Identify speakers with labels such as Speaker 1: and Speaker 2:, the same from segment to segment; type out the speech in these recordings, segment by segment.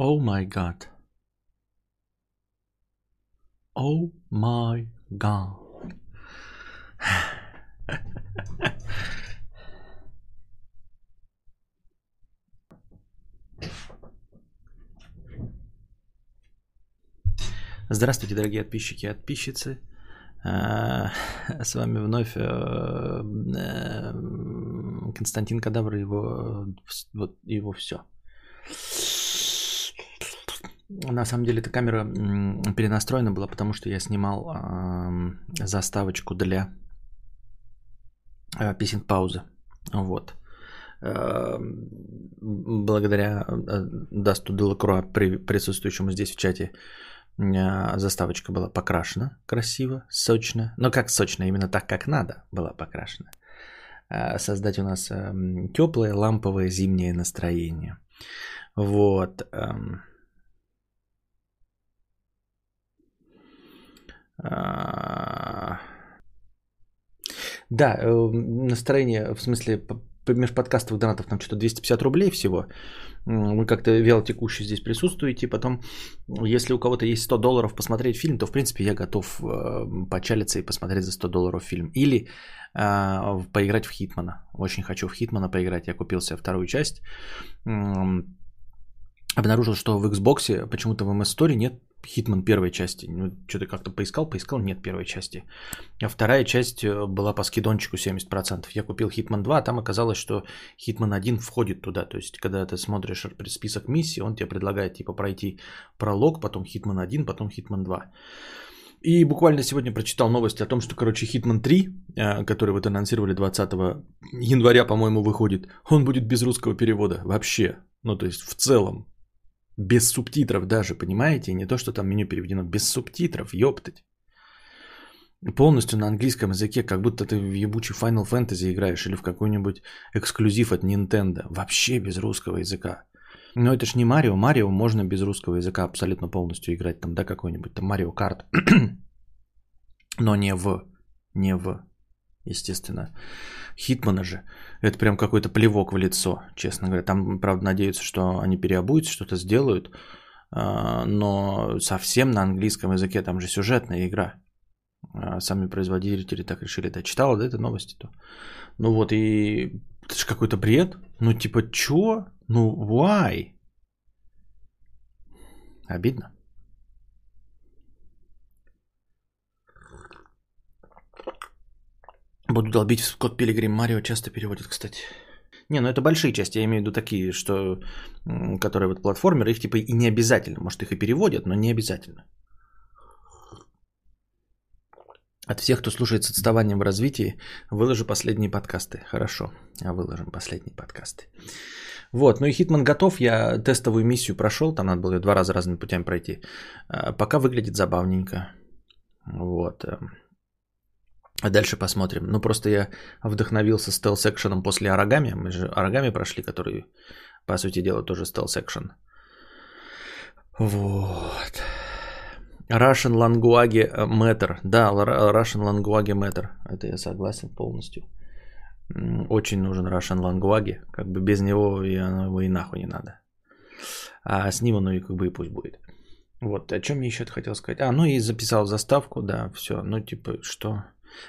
Speaker 1: Oh my god. Oh my god. Здравствуйте, дорогие подписчики и подписчицы. А, с вами вновь э, э, Константин Кадавр и его, вот, его все. На самом деле эта камера перенастроена была, потому что я снимал заставочку для э, песен паузы. Вот. Благодаря Дасту Делакруа, присутствующему здесь в чате, заставочка была покрашена красиво, сочно. Но как сочно, именно так, как надо была покрашена. А, создать у нас эм, теплое, ламповое зимнее настроение. Вот. Да, э, настроение, в смысле, межподкастовых донатов там что-то 250 рублей всего. Вы как-то вялотекуще здесь присутствуете. Потом, если у кого-то есть 100 долларов посмотреть фильм, то, в принципе, я готов э, почалиться и посмотреть за 100 долларов фильм. Или э, поиграть в Hitman а. Очень хочу в Hitman а поиграть. Я купил себе вторую часть. Обнаружил, что в Xbox почему-то в MS Store нет Hitman первой части. Ну, что-то как-то поискал, поискал, нет первой части. А вторая часть э, была по скидончику 70%. Я купил Hitman 2, а там оказалось, что Hitman 1 входит туда. То есть, когда ты смотришь список миссий, он тебе предлагает типа пройти пролог, потом Hitman 1, потом Hitman 2. И буквально сегодня прочитал новость о том, что, короче, Hitman 3, э, который вот анонсировали 20 января, по-моему, выходит, он будет без русского перевода вообще. Ну, то есть в целом. Без субтитров даже, понимаете? Не то, что там меню переведено, без субтитров, ёптать. Полностью на английском языке, как будто ты в ебучий Final Fantasy играешь или в какой-нибудь эксклюзив от Nintendo. Вообще без русского языка. Но это ж не Марио. Марио можно без русского языка абсолютно полностью играть. Там, да, какой-нибудь там Марио Карт. Но не в. Не в. Естественно. Хитмана же. Это прям какой-то плевок в лицо, честно говоря. Там, правда, надеются, что они переобуются, что-то сделают. А, но совсем на английском языке. Там же сюжетная игра. А, сами производители так решили. Да, читала, да, это новости-то? Ну вот и... Это же какой-то бред. Ну типа, чё? Ну, why? Обидно. Буду долбить в код Пилигрим Марио часто переводят, кстати. Не, ну это большие части, я имею в виду такие, что, которые вот платформеры, их типа и не обязательно. Может их и переводят, но не обязательно. От всех, кто слушает с отставанием в развитии, выложу последние подкасты. Хорошо, а выложим последние подкасты. Вот, ну и Хитман готов, я тестовую миссию прошел, там надо было ее два раза разными путями пройти. А, пока выглядит забавненько. Вот. А дальше посмотрим. Ну, просто я вдохновился стелс-экшеном после Арагами. Мы же Арагами прошли, который, по сути дела, тоже стелс-экшен. Вот. Russian Language Matter. Да, Russian Language Matter. Это я согласен полностью. Очень нужен Russian Language. Как бы без него и оно и нахуй не надо. А с ним оно и как бы и пусть будет. Вот, о чем я еще хотел сказать? А, ну и записал заставку, да, все. Ну, типа, что?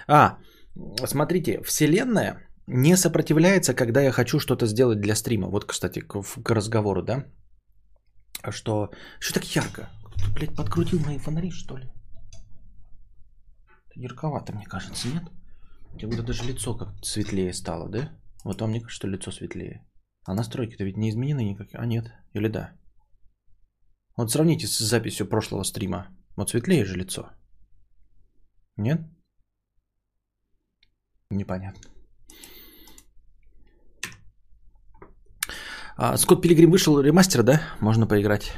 Speaker 1: А, смотрите, Вселенная не сопротивляется, когда я хочу что-то сделать для стрима. Вот, кстати, к, к разговору, да? Что, что так ярко? Кто-то, блядь, подкрутил мои фонари, что ли? Ярковато, мне кажется, нет? У тебя даже лицо как светлее стало, да? Вот вам мне кажется, что лицо светлее. А настройки-то ведь не изменены никакие. А нет, или да? Вот сравните с записью прошлого стрима. Вот светлее же лицо. Нет? Непонятно. А, Скотт Пилигрим вышел ремастер, да? Можно поиграть.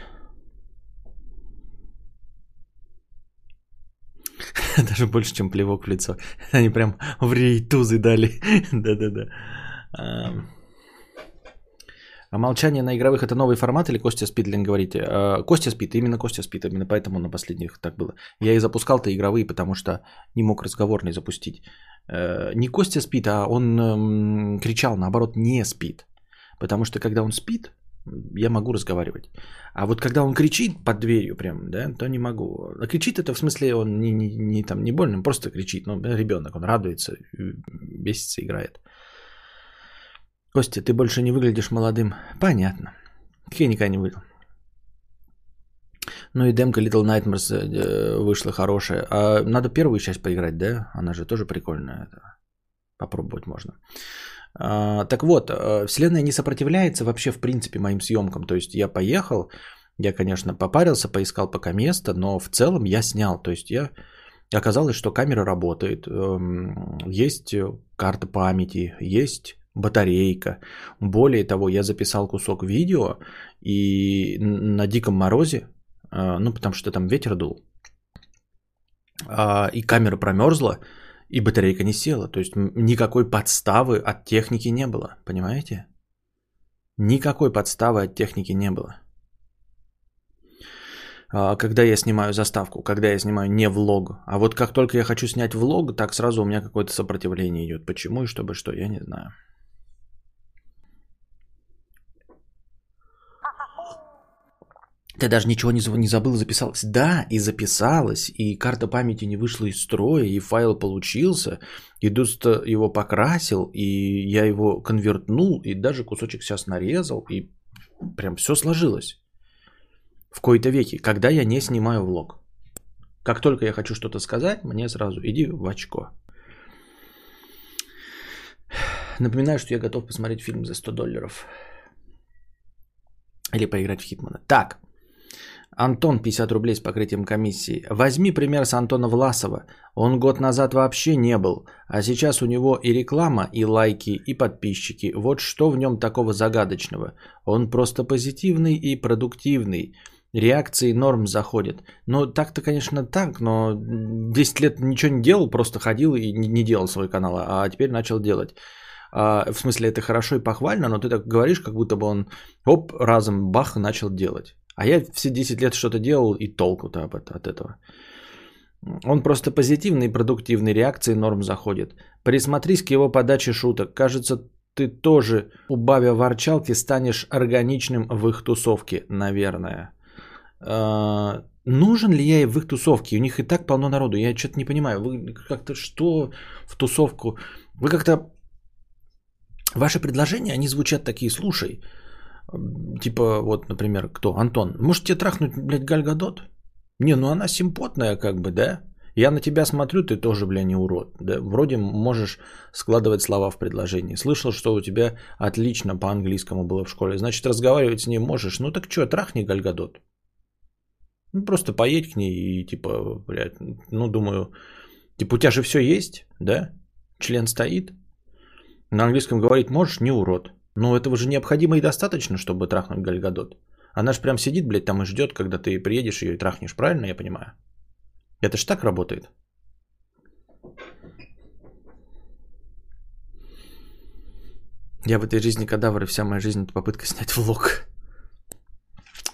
Speaker 1: Даже больше, чем плевок в лицо. Они прям в рейтузы дали. Да-да-да. А молчание на игровых это новый формат или Костя спит, Лен, говорите? А, Костя спит, именно Костя спит, именно поэтому на последних так было. Я и запускал-то игровые, потому что не мог разговорный запустить. Э, не Костя спит, а он кричал, наоборот, не спит. Потому что когда он спит, я могу разговаривать. А вот когда он кричит под дверью прям, да, то не могу. А кричит это в смысле он не, не, не, там, не больно, он просто кричит. Ну, ребенок, он радуется, бесится, играет. Костя, ты больше не выглядишь молодым. Понятно. Я не выглядел. Ну и демка Little Nightmares э, вышла хорошая. А надо первую часть поиграть, да? Она же тоже прикольная. Попробовать можно. А, так вот, э, Вселенная не сопротивляется вообще в принципе моим съемкам. То есть я поехал, я, конечно, попарился, поискал пока место, но в целом я снял. То есть я оказалось, что камера работает, эм, есть карта памяти, есть батарейка. Более того, я записал кусок видео и на диком морозе, э, ну потому что там ветер дул, а, и камера промерзла, и батарейка не села. То есть никакой подставы от техники не было. Понимаете? Никакой подставы от техники не было. А, когда я снимаю заставку, когда я снимаю не влог. А вот как только я хочу снять влог, так сразу у меня какое-то сопротивление идет. Почему и чтобы что, я не знаю. Ты даже ничего не, забыл, записалась. Да, и записалась, и карта памяти не вышла из строя, и файл получился, и Дуст его покрасил, и я его конвертнул, и даже кусочек сейчас нарезал, и прям все сложилось. В кои-то веки, когда я не снимаю влог. Как только я хочу что-то сказать, мне сразу иди в очко. Напоминаю, что я готов посмотреть фильм за 100 долларов. Или поиграть в Хитмана. Так, Антон, 50 рублей с покрытием комиссии. Возьми пример с Антона Власова. Он год назад вообще не был, а сейчас у него и реклама, и лайки, и подписчики. Вот что в нем такого загадочного. Он просто позитивный и продуктивный. Реакции норм заходят. Ну, так-то, конечно, так, но 10 лет ничего не делал, просто ходил и не делал свой канал, а теперь начал делать. А, в смысле, это хорошо и похвально, но ты так говоришь, как будто бы он, оп, разом, бах, начал делать. А я все 10 лет что-то делал и толку-то от этого. Он просто позитивный, продуктивный, реакции норм заходит. Присмотрись к его подаче шуток. Кажется, ты тоже, убавя ворчалки, станешь органичным в их тусовке, наверное. А, нужен ли я в их тусовке? У них и так полно народу. Я что-то не понимаю. Вы как-то что в тусовку? Вы как-то... Ваши предложения, они звучат такие, слушай, Типа, вот, например, кто? Антон. Может тебе трахнуть, блядь, Гальгадот? Не, ну она симпотная, как бы, да? Я на тебя смотрю, ты тоже, бля, не урод. Да? Вроде можешь складывать слова в предложении. Слышал, что у тебя отлично по-английскому было в школе. Значит, разговаривать с ней можешь. Ну так что, трахни Гальгадот. Ну, просто поедь к ней и, типа, блядь, ну, думаю, типа, у тебя же все есть, да? Член стоит. На английском говорить можешь, не урод. Но этого же необходимо и достаточно, чтобы трахнуть Гальгадот. Она же прям сидит, блядь, там и ждет, когда ты приедешь ее и трахнешь. Правильно я понимаю? Это ж так работает. Я в этой жизни кадавр, и вся моя жизнь это попытка снять влог.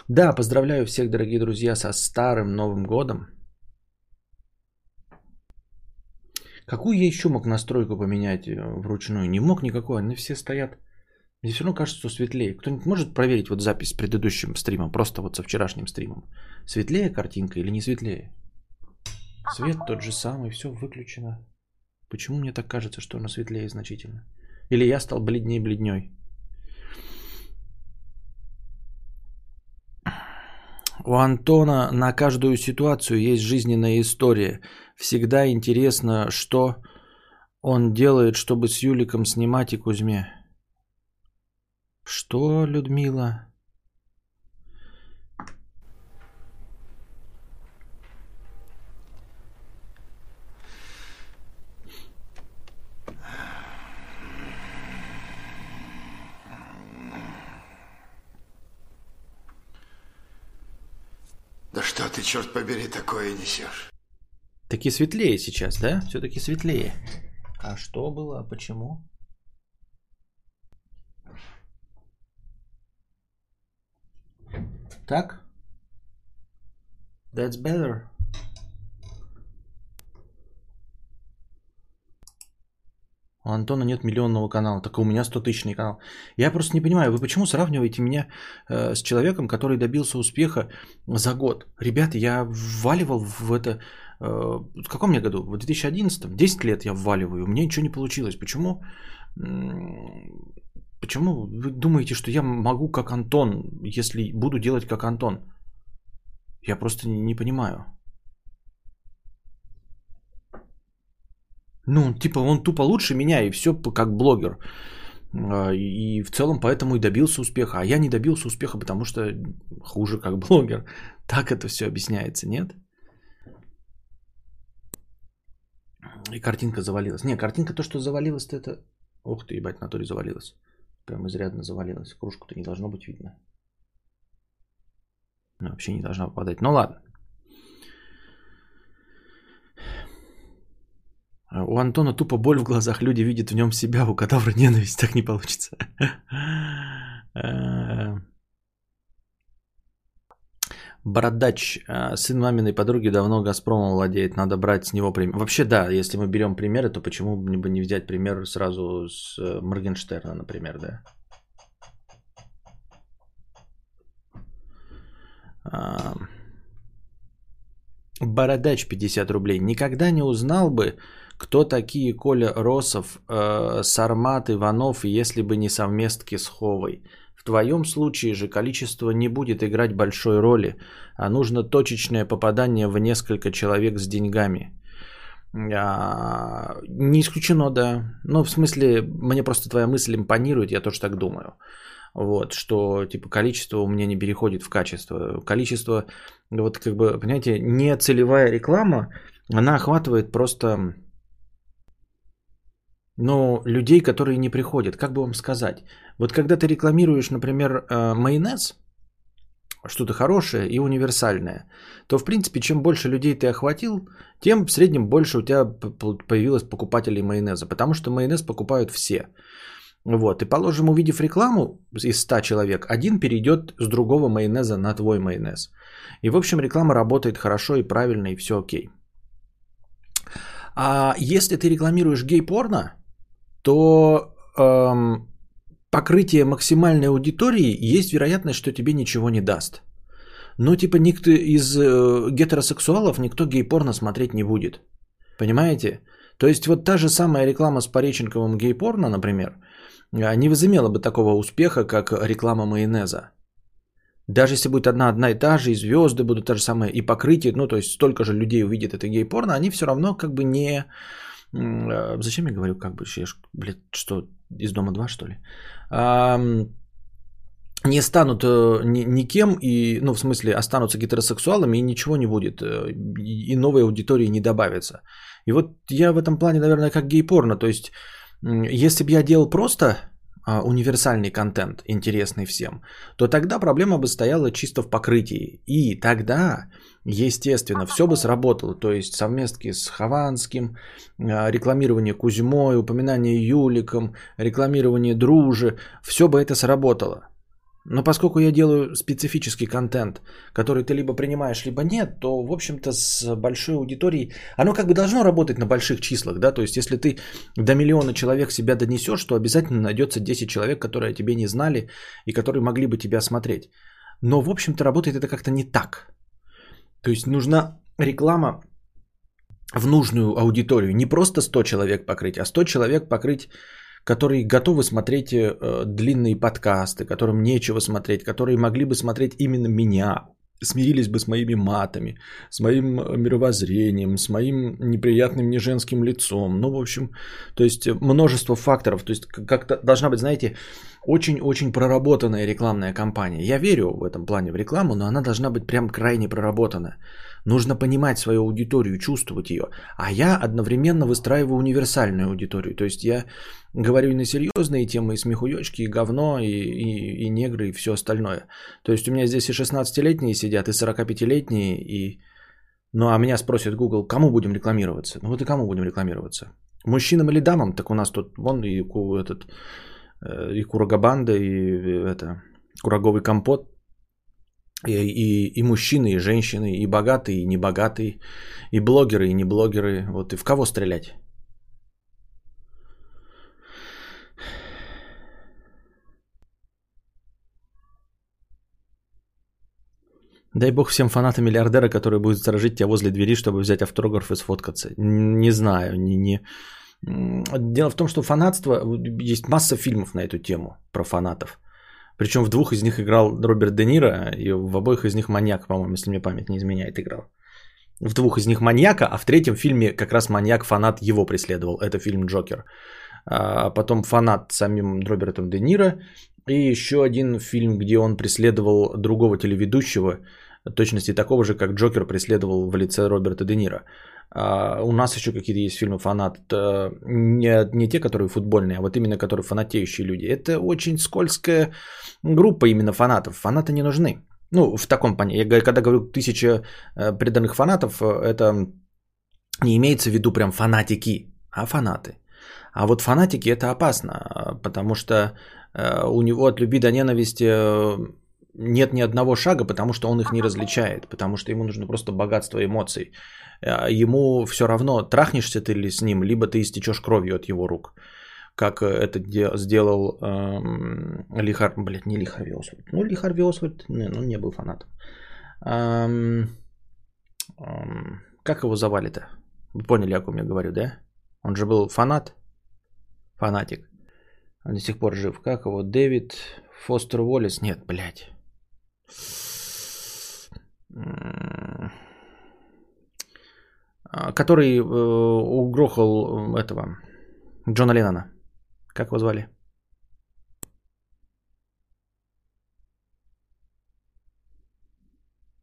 Speaker 1: Да, поздравляю всех, дорогие друзья, со старым Новым годом. Какую я еще мог настройку поменять э, вручную? Не мог никакой, они все стоят мне все равно кажется, что светлее. Кто-нибудь может проверить вот запись с предыдущим стримом, просто вот со вчерашним стримом? Светлее картинка или не светлее? Свет тот же самый, все выключено. Почему мне так кажется, что оно светлее значительно? Или я стал бледнее бледней? У Антона на каждую ситуацию есть жизненная история. Всегда интересно, что он делает, чтобы с Юликом снимать и Кузьме. Что, Людмила?
Speaker 2: Да что ты, черт побери, такое несешь?
Speaker 1: Таки светлее сейчас, да? Все-таки светлее. А что было? Почему? Так? That's better. У Антона нет миллионного канала, так и у меня 100 тысячный канал. Я просто не понимаю, вы почему сравниваете меня э, с человеком, который добился успеха за год? Ребята, я вваливал в это... Э, в каком мне году? В 2011? 10 лет я вваливаю, у меня ничего не получилось. Почему? Почему вы думаете, что я могу как Антон, если буду делать как Антон? Я просто не, понимаю. Ну, типа, он тупо лучше меня, и все как блогер. А, и в целом поэтому и добился успеха. А я не добился успеха, потому что хуже как блогер. Так это все объясняется, нет? И картинка завалилась. Не, картинка то, что завалилась, это... Ух ты, ебать, натуре завалилась. Прям изрядно завалилась. Кружку-то не должно быть видно. Ну, вообще не должна попадать. Ну ладно. У Антона тупо боль в глазах, люди видят в нем себя, у кадавра ненависть, так не получится. Бородач, сын маминой подруги, давно Газпромом владеет, надо брать с него пример. Вообще да, если мы берем примеры, то почему бы не взять пример сразу с э, Моргенштерна, например, да? Бородач 50 рублей. Никогда не узнал бы, кто такие Коля Росов, э, Сармат, Иванов, если бы не совместки с Ховой. Твоем случае же количество не будет играть большой роли, а нужно точечное попадание в несколько человек с деньгами. А, не исключено, да. Ну, в смысле, мне просто твоя мысль импонирует, я тоже так думаю. Вот, что типа количество у меня не переходит в качество. Количество, вот как бы, понимаете, не целевая реклама, она охватывает просто но людей, которые не приходят, как бы вам сказать? Вот когда ты рекламируешь, например, э, майонез, что-то хорошее и универсальное, то, в принципе, чем больше людей ты охватил, тем в среднем больше у тебя появилось покупателей майонеза, потому что майонез покупают все. Вот, и положим, увидев рекламу из 100 человек, один перейдет с другого майонеза на твой майонез. И, в общем, реклама работает хорошо и правильно, и все окей. А если ты рекламируешь гей-порно, то эм, покрытие максимальной аудитории есть вероятность, что тебе ничего не даст. Но типа никто из э, гетеросексуалов никто гей-порно смотреть не будет. Понимаете? То есть вот та же самая реклама с Пореченковым гей-порно, например, э, не возымела бы такого успеха, как реклама майонеза. Даже если будет одна одна и та же, и звезды будут та же самая, и покрытие, ну то есть столько же людей увидит это гей-порно, они все равно как бы не, а, зачем я говорю, как бы, я, блядь, что, из дома 2, что ли? Не станут э, ни, никем, и, ну, в смысле, останутся гетеросексуалами, и ничего не будет, э, и новой аудитории не добавится. И вот я в этом плане, наверное, как гей-порно, то есть, если бы я делал просто универсальный контент, интересный всем, то тогда проблема бы стояла чисто в покрытии. И тогда, естественно, все бы сработало. То есть совместки с Хованским, а, рекламирование Кузьмой, упоминание Юликом, рекламирование Дружи, все бы это сработало. Но поскольку я делаю специфический контент, который ты либо принимаешь, либо нет, то, в общем-то, с большой аудиторией, оно как бы должно работать на больших числах, да, то есть если ты до миллиона человек себя донесешь, то обязательно найдется 10 человек, которые тебе не знали и которые могли бы тебя смотреть. Но, в общем-то, работает это как-то не так. То есть нужна реклама в нужную аудиторию. Не просто 100 человек покрыть, а 100 человек покрыть которые готовы смотреть э, длинные подкасты, которым нечего смотреть, которые могли бы смотреть именно меня, смирились бы с моими матами, с моим э, мировоззрением, с моим неприятным мне женским лицом. Ну, в общем, то есть множество факторов. То есть как-то должна быть, знаете, очень-очень проработанная рекламная кампания. Я верю в этом плане в рекламу, но она должна быть прям крайне проработана. Нужно понимать свою аудиторию, чувствовать ее. А я одновременно выстраиваю универсальную аудиторию. То есть я говорю и на серьезные темы, и смехуёчки, и говно, и, и, и негры, и все остальное. То есть у меня здесь и 16-летние сидят, и 45-летние, и... Ну а меня спросит Google, кому будем рекламироваться? Ну вот и кому будем рекламироваться? Мужчинам или дамам? Так у нас тут вон и этот э, и Курагабанда, и это Кураговый компот и, и, и мужчины, и женщины, и богатые, и небогатые, и блогеры, и не блогеры. Вот и в кого стрелять? Дай бог всем фанатам миллиардера, которые будут сторожить тебя возле двери, чтобы взять автограф и сфоткаться. Не знаю, не, не. Дело в том, что фанатство, есть масса фильмов на эту тему про фанатов. Причем в двух из них играл Роберт Де Ниро, и в обоих из них маньяк, по-моему, если мне память не изменяет, играл. В двух из них маньяка, а в третьем фильме как раз маньяк-фанат его преследовал. Это фильм «Джокер». А потом фанат самим Робертом Де Ниро. И еще один фильм, где он преследовал другого телеведущего, точности такого же, как Джокер преследовал в лице Роберта Де Ниро. А у нас еще какие-то есть фильмы фанат. Не, не те, которые футбольные, а вот именно которые фанатеющие люди. Это очень скользкая группа именно фанатов. Фанаты не нужны. Ну, в таком понятии. Я когда говорю тысяча э, преданных фанатов, это не имеется в виду прям фанатики, а фанаты. А вот фанатики это опасно, потому что э, у него от любви до ненависти э, нет ни одного шага, потому что он их не различает, потому что ему нужно просто богатство эмоций. Э, ему все равно, трахнешься ты ли с ним, либо ты истечешь кровью от его рук. Как это сделал эм, Лихар, блядь, не Лихар Виосвальд. Ну, Лихар Виосвальд, не, ну, не был фанатом. Эм, эм, как его завали-то? Вы поняли, о ком я говорю, да? Он же был фанат, фанатик. Он до сих пор жив. Как его? Дэвид Фостер Уоллес? Нет, блядь. Который э, угрохал этого Джона Леннона. Как его звали?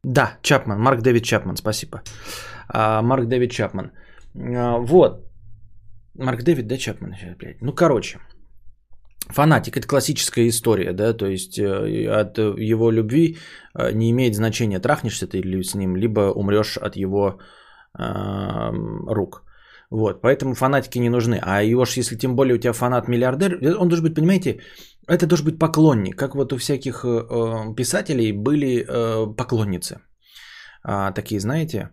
Speaker 1: Да, Чапман, Марк Дэвид Чапман, спасибо. А, Марк Дэвид Чапман. А, вот, Марк Дэвид, да, Чапман? Блядь. Ну, короче. Фанатик – это классическая история, да, то есть э, от его любви э, не имеет значения, трахнешься ты с ним, либо умрешь от его э, рук. Вот, поэтому фанатики не нужны. А его ж, если тем более у тебя фанат-миллиардер, э, он должен быть, понимаете, это должен быть поклонник. Как вот у всяких э, писателей были э, поклонницы. А, такие, знаете,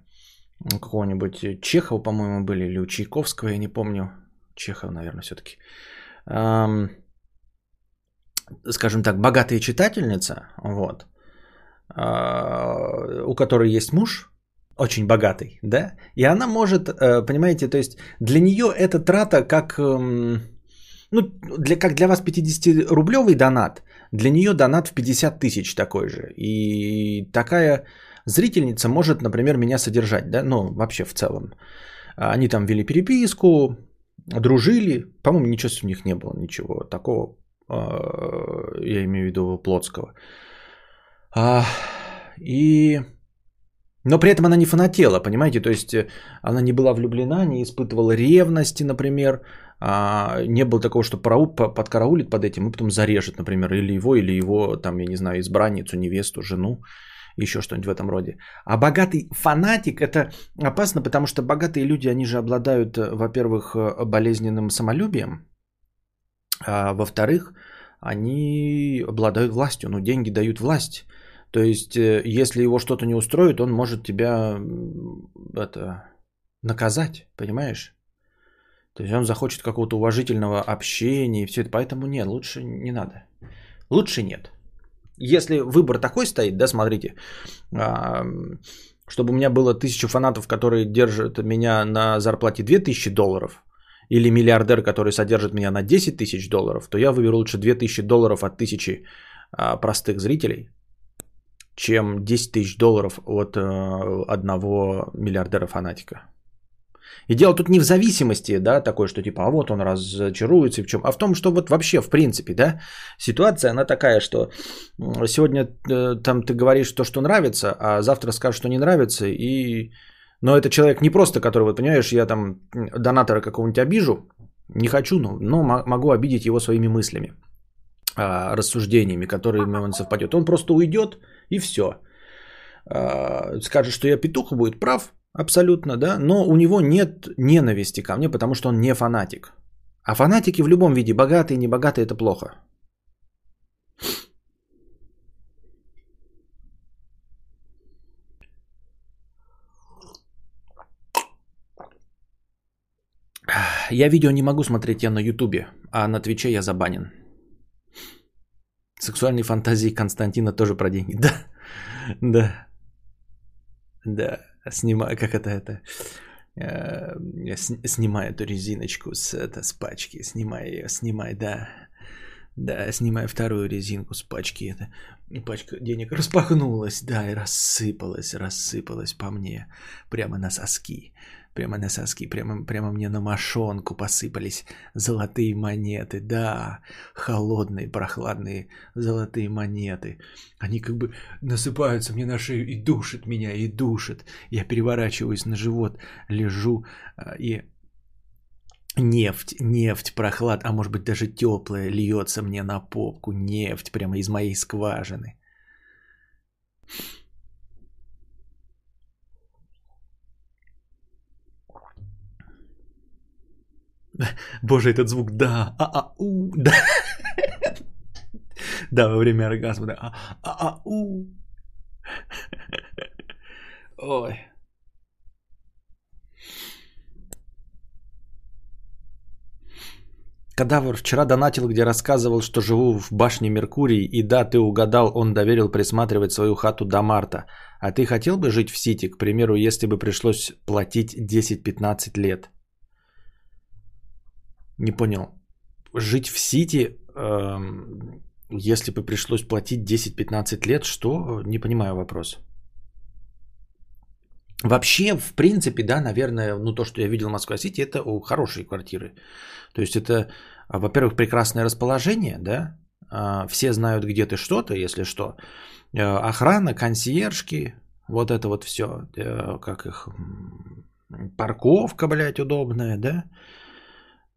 Speaker 1: какого-нибудь Чехова, по-моему, были, или у Чайковского, я не помню. Чехов, наверное, все-таки. Эм, скажем так, богатая читательница, вот, э, у которой есть муж, очень богатый, да, и она может, э, понимаете, то есть для нее это трата как, э, ну, для, как для вас 50-рублевый донат, для нее донат в 50 тысяч такой же. И такая зрительница может, например, меня содержать, да, ну, вообще в целом. Они там вели переписку, дружили, по-моему, ничего у них не было, ничего такого, а, я имею в виду Плотского. А, и... Но при этом она не фанатела, понимаете, то есть э, она не была влюблена, не испытывала ревности, например, а, не было такого, что подкараулит под этим и потом зарежет, например, или его, или его, там, я не знаю, избранницу, невесту, жену еще что-нибудь в этом роде. А богатый фанатик это опасно, потому что богатые люди, они же обладают, э, во-первых, э, болезненным самолюбием, а во-вторых, они обладают властью, ну деньги дают власть. То есть, э, если его что-то не устроит, он может тебя это, наказать, понимаешь? То есть он захочет какого-то уважительного общения и все это. Поэтому нет, лучше не надо. Лучше нет если выбор такой стоит, да, смотрите, чтобы у меня было тысяча фанатов, которые держат меня на зарплате 2000 долларов, или миллиардер, который содержит меня на 10 тысяч долларов, то я выберу лучше 2000 долларов от тысячи а, простых зрителей, чем 10 тысяч долларов от а, одного миллиардера-фанатика. И дело тут не в зависимости, да, такой, что типа, а вот он разочаруется в чем, а в том, что вот вообще, в принципе, да, ситуация, она такая, что сегодня э, там ты говоришь то, что нравится, а завтра скажешь, что не нравится, и... Но это человек не просто, который, вот понимаешь, я там донатора какого-нибудь обижу, не хочу, но, но могу обидеть его своими мыслями, а, рассуждениями, которыми он совпадет. Он просто уйдет и все. А, скажет, что я петух, будет прав, Абсолютно, да. Но у него нет ненависти ко мне, потому что он не фанатик. А фанатики в любом виде, богатые, не богатые, это плохо. Я видео не могу смотреть я на ютубе, а на твиче я забанен. Сексуальные фантазии Константина тоже про деньги. Да, да. Да, снимаю, как это, это, э, снимаю эту резиночку с, это, с пачки, снимай ее, снимай, да. Да, снимаю вторую резинку с пачки. Это, пачка денег распахнулась, да, и рассыпалась, рассыпалась по мне. Прямо на соски. Прямо на соски, прямо, прямо мне на мошонку посыпались золотые монеты. Да, холодные, прохладные золотые монеты. Они как бы насыпаются мне на шею и душат меня, и душат. Я переворачиваюсь на живот, лежу а, и нефть, нефть, прохлад, а может быть даже теплая льется мне на попку. Нефть прямо из моей скважины. Боже, этот звук, да, а а у, да. Да, во время оргазма, да, а а у. Ой. Кадавр вчера донатил, где рассказывал, что живу в башне Меркурий, и да, ты угадал, он доверил присматривать свою хату до марта. А ты хотел бы жить в Сити, к примеру, если бы пришлось платить 10-15 лет? Не понял. Жить в Сити, эм, если бы пришлось платить 10-15 лет, что? Не понимаю вопрос. Вообще, в принципе, да, наверное, ну то, что я видел в Москва-Сити, это хорошие квартиры. То есть это, а, во-первых, прекрасное расположение, да, а, все знают, где ты что-то, если что. Э, охрана, консьержки, вот это вот все, э, как их, парковка, блядь, удобная, да.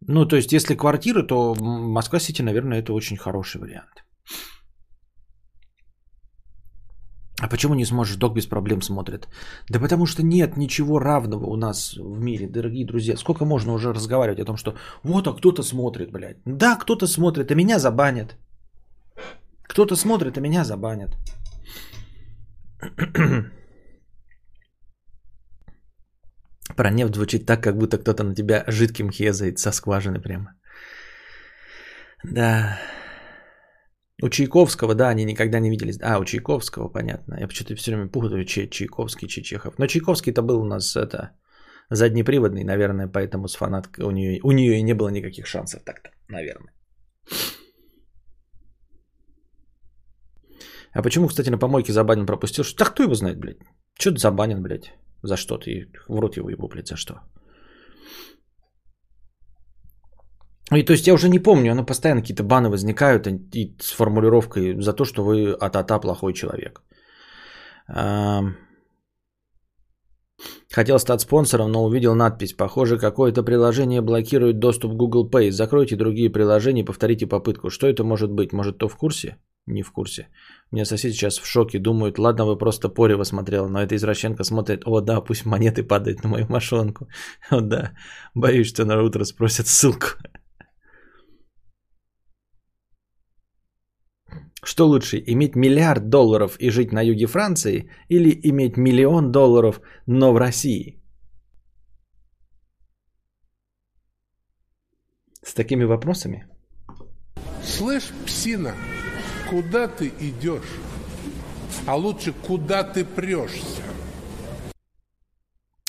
Speaker 1: Ну, то есть, если квартира, то Москва-Сити, наверное, это очень хороший вариант. А почему не сможешь? Док без проблем смотрит. Да потому что нет ничего равного у нас в мире, дорогие друзья. Сколько можно уже разговаривать о том, что вот, а кто-то смотрит, блядь. Да, кто-то смотрит, а меня забанят. Кто-то смотрит, а меня забанят. Про нефть звучит так, как будто кто-то на тебя жидким хезает со скважины прямо. Да. У Чайковского, да, они никогда не виделись. А, у Чайковского, понятно. Я почему-то все время путаю Чай, Чайковский, Чайчехов. Но Чайковский-то был у нас это заднеприводный, наверное, поэтому с фанаткой у нее, у нее и не было никаких шансов так-то, наверное. А почему, кстати, на помойке забанен пропустил? Так кто его знает, блядь? Что ты забанен, блядь? За что ты? В рот его ебу, блядь, за что? И то есть я уже не помню, оно постоянно какие-то баны возникают и с формулировкой за то, что вы атата плохой человек. Хотел стать спонсором, но увидел надпись. Похоже, какое-то приложение блокирует доступ Google Pay. Закройте другие приложения и повторите попытку. Что это может быть? Может, то в курсе? Не в курсе. У меня сосед сейчас в шоке. Думают, ладно, вы просто Порева смотрел. Но эта извращенка смотрит, о да, пусть монеты падают на мою мошонку. О да, боюсь, что на утро спросят ссылку. Что лучше, иметь миллиард долларов и жить на юге Франции или иметь миллион долларов, но в России? С такими вопросами?
Speaker 3: Слышь, псина, куда ты идешь? А лучше, куда ты прешься?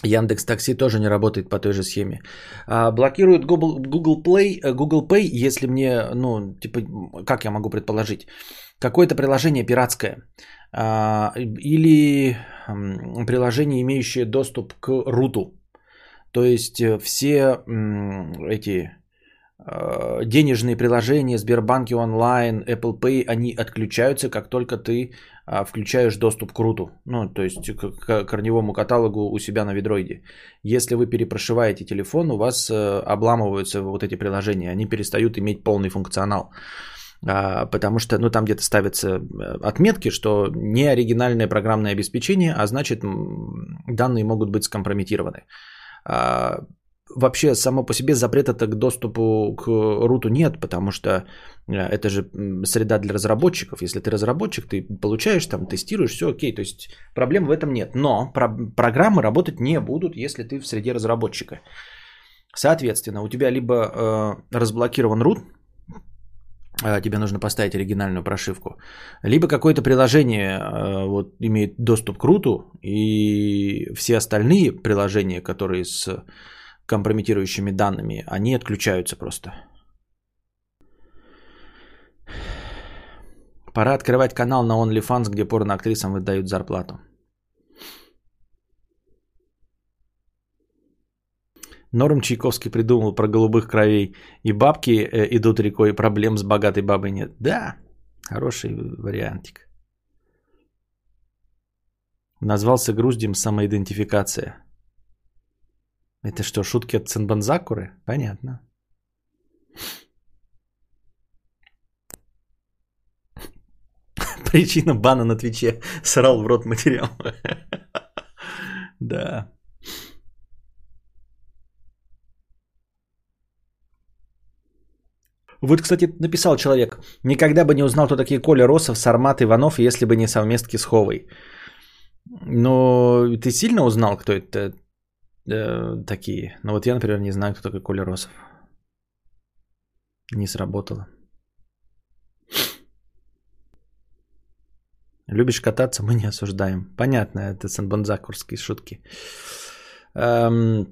Speaker 1: Яндекс Такси тоже не работает по той же схеме. А, блокируют Google, Google Play, э, Google Pay, если мне, ну, типа, как я могу предположить, какое-то приложение пиратское а, или приложение, имеющее доступ к руту. То есть э, все эти денежные приложения, Сбербанки онлайн, Apple Pay, они отключаются, как только ты а, включаешь доступ к руту, ну, то есть к корневому каталогу у себя на ведроиде. Если вы перепрошиваете телефон, у вас э, обламываются вот эти приложения, они перестают иметь полный функционал. А, потому что ну, там где-то ставятся э, отметки, что не оригинальное программное обеспечение, а значит данные могут быть скомпрометированы. Вообще само по себе запрета к доступу к руту нет, потому что э, это же среда для разработчиков. Если ты разработчик, ты получаешь там, тестируешь, все окей. То есть проблем в этом нет. Но про- программы работать не будут, если ты в среде разработчика. Соответственно, у тебя либо э, разблокирован рут, а, тебе нужно поставить оригинальную прошивку. Либо какое-то приложение а, вот, имеет доступ к руту, и все остальные приложения, которые с компрометирующими данными, они отключаются просто. Пора открывать канал на OnlyFans, где порноактрисам выдают зарплату. Норм Чайковский придумал про голубых кровей. И бабки э, идут рекой, проблем с богатой бабой нет. Да, хороший вариантик. Назвался груздем самоидентификация. Это что, шутки от Цинбанзакуры? Понятно. Причина бана на Твиче. Срал в рот материал. Да. Вот, кстати, написал человек. Никогда бы не узнал, кто такие Коля Росов, Сармат Иванов, если бы не совместки с Ховой. Но ты сильно узнал, кто это э, такие? Ну вот я, например, не знаю, кто такой Коля Росов. Не сработало. Любишь кататься, мы не осуждаем. Понятно, это санбанзакурские шутки. Эм,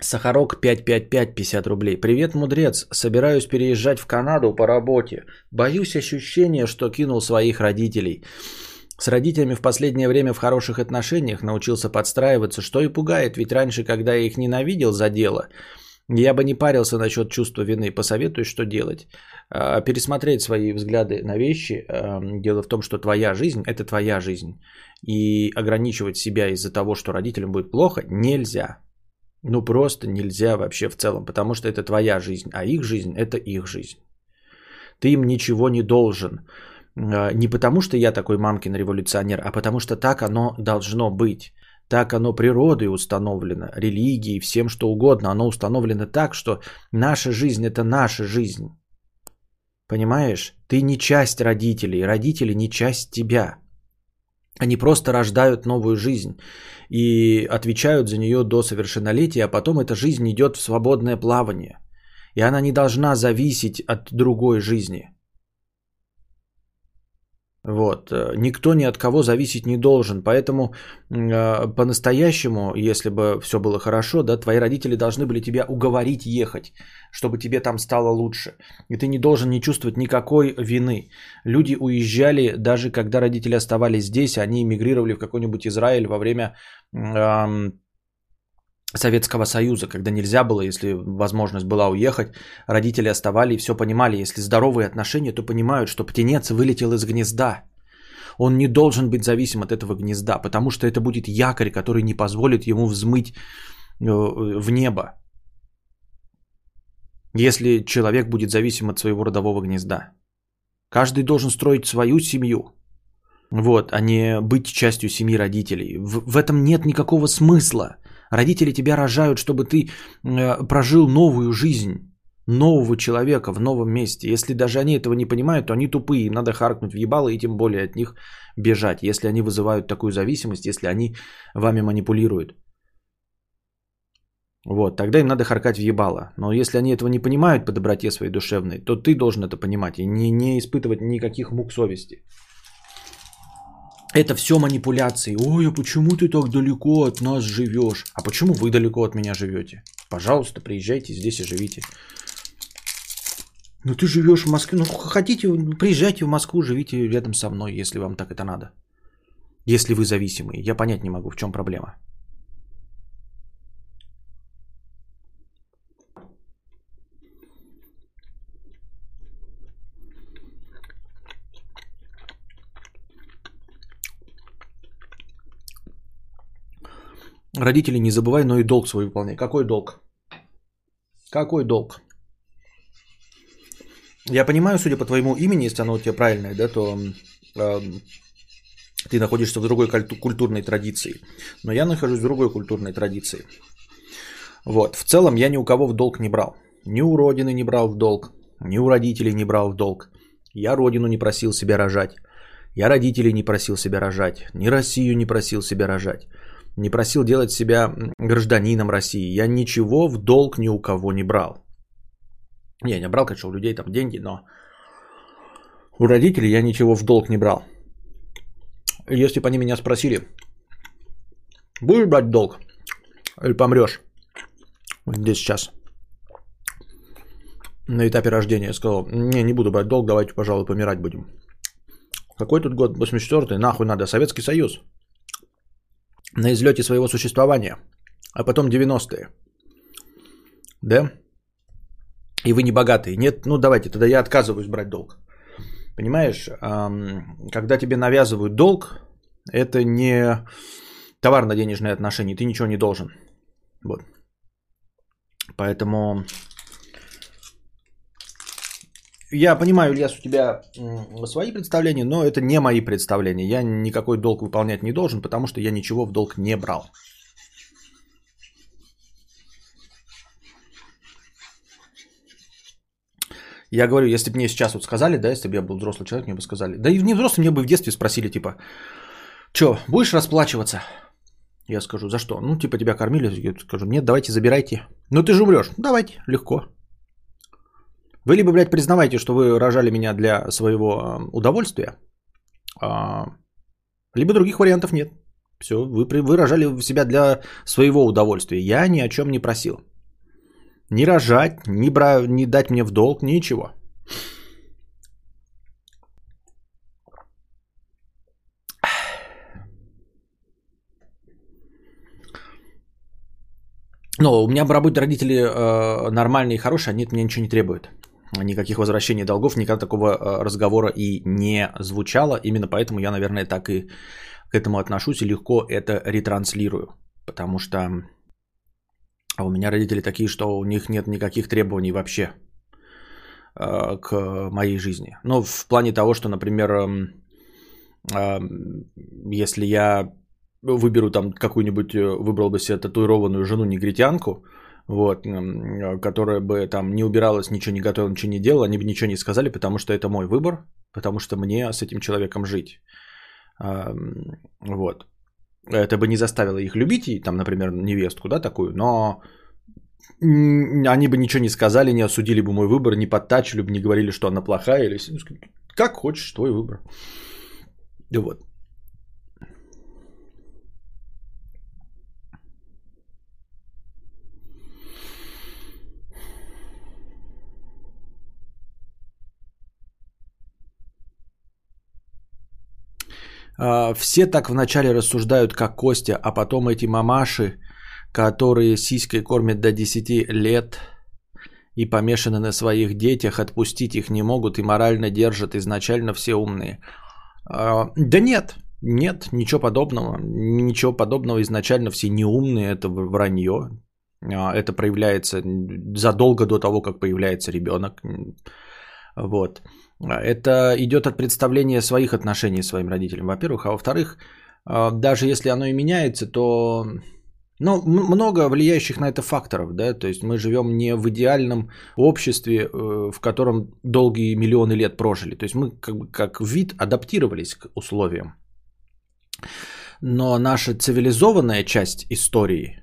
Speaker 1: Сахарок 555 50 рублей. Привет, мудрец. Собираюсь переезжать в Канаду по работе. Боюсь ощущения, что кинул своих родителей. С родителями в последнее время в хороших отношениях научился подстраиваться, что и пугает, ведь раньше, когда я их ненавидел за дело, я бы не парился насчет чувства вины. Посоветуй, что делать. А, пересмотреть свои взгляды на вещи. Дело в том, что твоя жизнь – это твоя жизнь. И ограничивать себя из-за того, что родителям будет плохо, нельзя. Ну просто нельзя вообще в целом, потому что это твоя жизнь, а их жизнь – это их жизнь. Ты им ничего не должен. А, не потому, что я такой мамкин революционер, а потому что так оно должно быть. Так оно природой установлено, религией, всем что угодно. Оно установлено так, что наша жизнь – это наша жизнь. Понимаешь? Ты не часть родителей, родители не часть тебя. Они просто рождают новую жизнь и отвечают за нее до совершеннолетия, а потом эта жизнь идет в свободное плавание. И она не должна зависеть от другой жизни – вот. Э, никто ни от кого зависеть не должен. Поэтому э, по-настоящему, если бы все было хорошо, да, твои родители должны были тебя уговорить ехать, чтобы тебе там стало лучше. И ты не должен не чувствовать никакой вины. Люди уезжали, даже когда родители оставались здесь, они эмигрировали в какой-нибудь Израиль во время э, Советского Союза, когда нельзя было, если возможность была уехать, родители оставали и все понимали. Если здоровые отношения, то понимают, что птенец вылетел из гнезда. Он не должен быть зависим от этого гнезда, потому что это будет якорь, который не позволит ему взмыть э, в небо. Если человек будет зависим от своего родового гнезда. Каждый должен строить свою семью, вот, а не быть частью семьи родителей. В, в этом нет никакого смысла. Родители тебя рожают, чтобы ты э, прожил новую жизнь, нового человека в новом месте. Если даже они этого не понимают, то они тупые, им надо харкнуть в ебало и тем более от них бежать, если они вызывают такую зависимость, если они вами манипулируют. Вот, тогда им надо харкать в ебало. Но если они этого не понимают по доброте своей душевной, то ты должен это понимать и не, не испытывать никаких мук совести. Это все манипуляции. Ой, а почему ты так далеко от нас живешь? А почему вы далеко от меня живете? Пожалуйста, приезжайте здесь и живите. Ну ты живешь в Москве. Ну хотите, приезжайте в Москву, живите рядом со мной, если вам так это надо. Если вы зависимые. Я понять не могу, в чем проблема. Родители, не забывай, но и долг свой выполняй. Какой долг? Какой долг? Я понимаю, судя по твоему имени, если оно у тебя правильное, да, то э, ты находишься в другой культурной традиции. Но я нахожусь в другой культурной традиции. Вот. В целом я ни у кого в долг не брал. Ни у родины не брал в долг, ни у родителей не брал в долг. Я родину не просил себя рожать. Я родителей не просил себя рожать. Ни Россию не просил себя рожать не просил делать себя гражданином России. Я ничего в долг ни у кого не брал. Не, не брал, конечно, у людей там деньги, но у родителей я ничего в долг не брал. Если бы они меня спросили, будешь брать долг или помрешь здесь сейчас, на этапе рождения, я сказал, не, не буду брать долг, давайте, пожалуй, помирать будем. Какой тут год? 84-й? Нахуй надо. Советский Союз. На излете своего существования. А потом 90-е. Да? И вы не богатые. Нет, ну давайте, тогда я отказываюсь брать долг. Понимаешь, когда тебе навязывают долг, это не товарно-денежные отношения, ты ничего не должен. Вот. Поэтому я понимаю, Ильяс, у тебя свои представления, но это не мои представления. Я никакой долг выполнять не должен, потому что я ничего в долг не брал. Я говорю, если бы мне сейчас вот сказали, да, если бы я был взрослый человек, мне бы сказали, да и не взрослый, мне бы в детстве спросили, типа, что, будешь расплачиваться? Я скажу, за что? Ну, типа, тебя кормили, я скажу, нет, давайте забирайте. Ну, ты же умрешь. Давайте, легко. Вы либо, блядь, признавайте, что вы рожали меня для своего э, удовольствия, а, либо других вариантов нет. Все, вы, вы рожали себя для своего удовольствия. Я ни о чем не просил. Ни рожать, ни, бра... ни дать мне в долг, ничего. Но у меня бы работать родители э, нормальные и хорошие, они от меня ничего не требуют. Никаких возвращений долгов, никогда такого э, разговора и не звучало. Именно поэтому я, наверное, так и к этому отношусь и легко это ретранслирую. Потому что а у меня родители такие, что у них нет никаких требований вообще э, к моей жизни. Ну, в плане того, что, например, э, э, если я выберу там какую-нибудь, э, выбрал бы себе татуированную жену-негритянку, вот, которая бы там не убиралась, ничего не готовила, ничего не делала, они бы ничего не сказали, потому что это мой выбор, потому что мне с этим человеком жить. Вот. Это бы не заставило их любить, и там, например, невестку, да, такую, но они бы ничего не сказали, не осудили бы мой выбор, не подтачили бы, не говорили, что она плохая, или как хочешь, твой выбор. Вот. Все так вначале рассуждают, как Костя, а потом эти мамаши, которые сиськой кормят до 10 лет и помешаны на своих детях, отпустить их не могут и морально держат. Изначально все умные. А, да нет, нет, ничего подобного. Ничего подобного. Изначально все неумные, это вранье. А, это проявляется задолго до того, как появляется ребенок. Вот. Это идет от представления своих отношений с своим родителем, во-первых. А во-вторых, а, даже если оно и меняется, то ну, много влияющих на это факторов, да, то есть мы живем не в идеальном обществе, э, в котором долгие миллионы лет прожили, то есть мы как, как вид адаптировались к условиям. Но наша цивилизованная часть истории,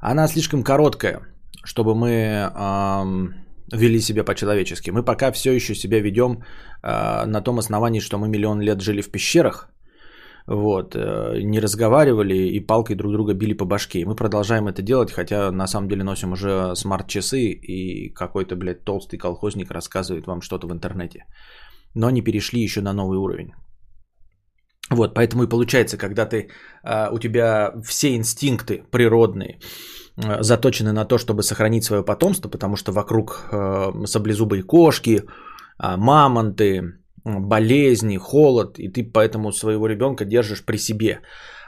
Speaker 1: она слишком короткая, чтобы мы эм, вели себя по-человечески. Мы пока все еще себя ведем э, на том основании, что мы миллион лет жили в пещерах, вот, э, не разговаривали и палкой друг друга били по башке. И мы продолжаем это делать, хотя на самом деле носим уже смарт-часы и какой-то, блядь, толстый колхозник рассказывает вам что-то в интернете. Но не перешли еще на новый уровень. Вот, поэтому и получается, когда ты, э, у тебя все инстинкты природные, заточены на то, чтобы сохранить свое потомство, потому что вокруг э, саблезубые кошки, а, мамонты, болезни, холод, и ты поэтому своего ребенка держишь при себе.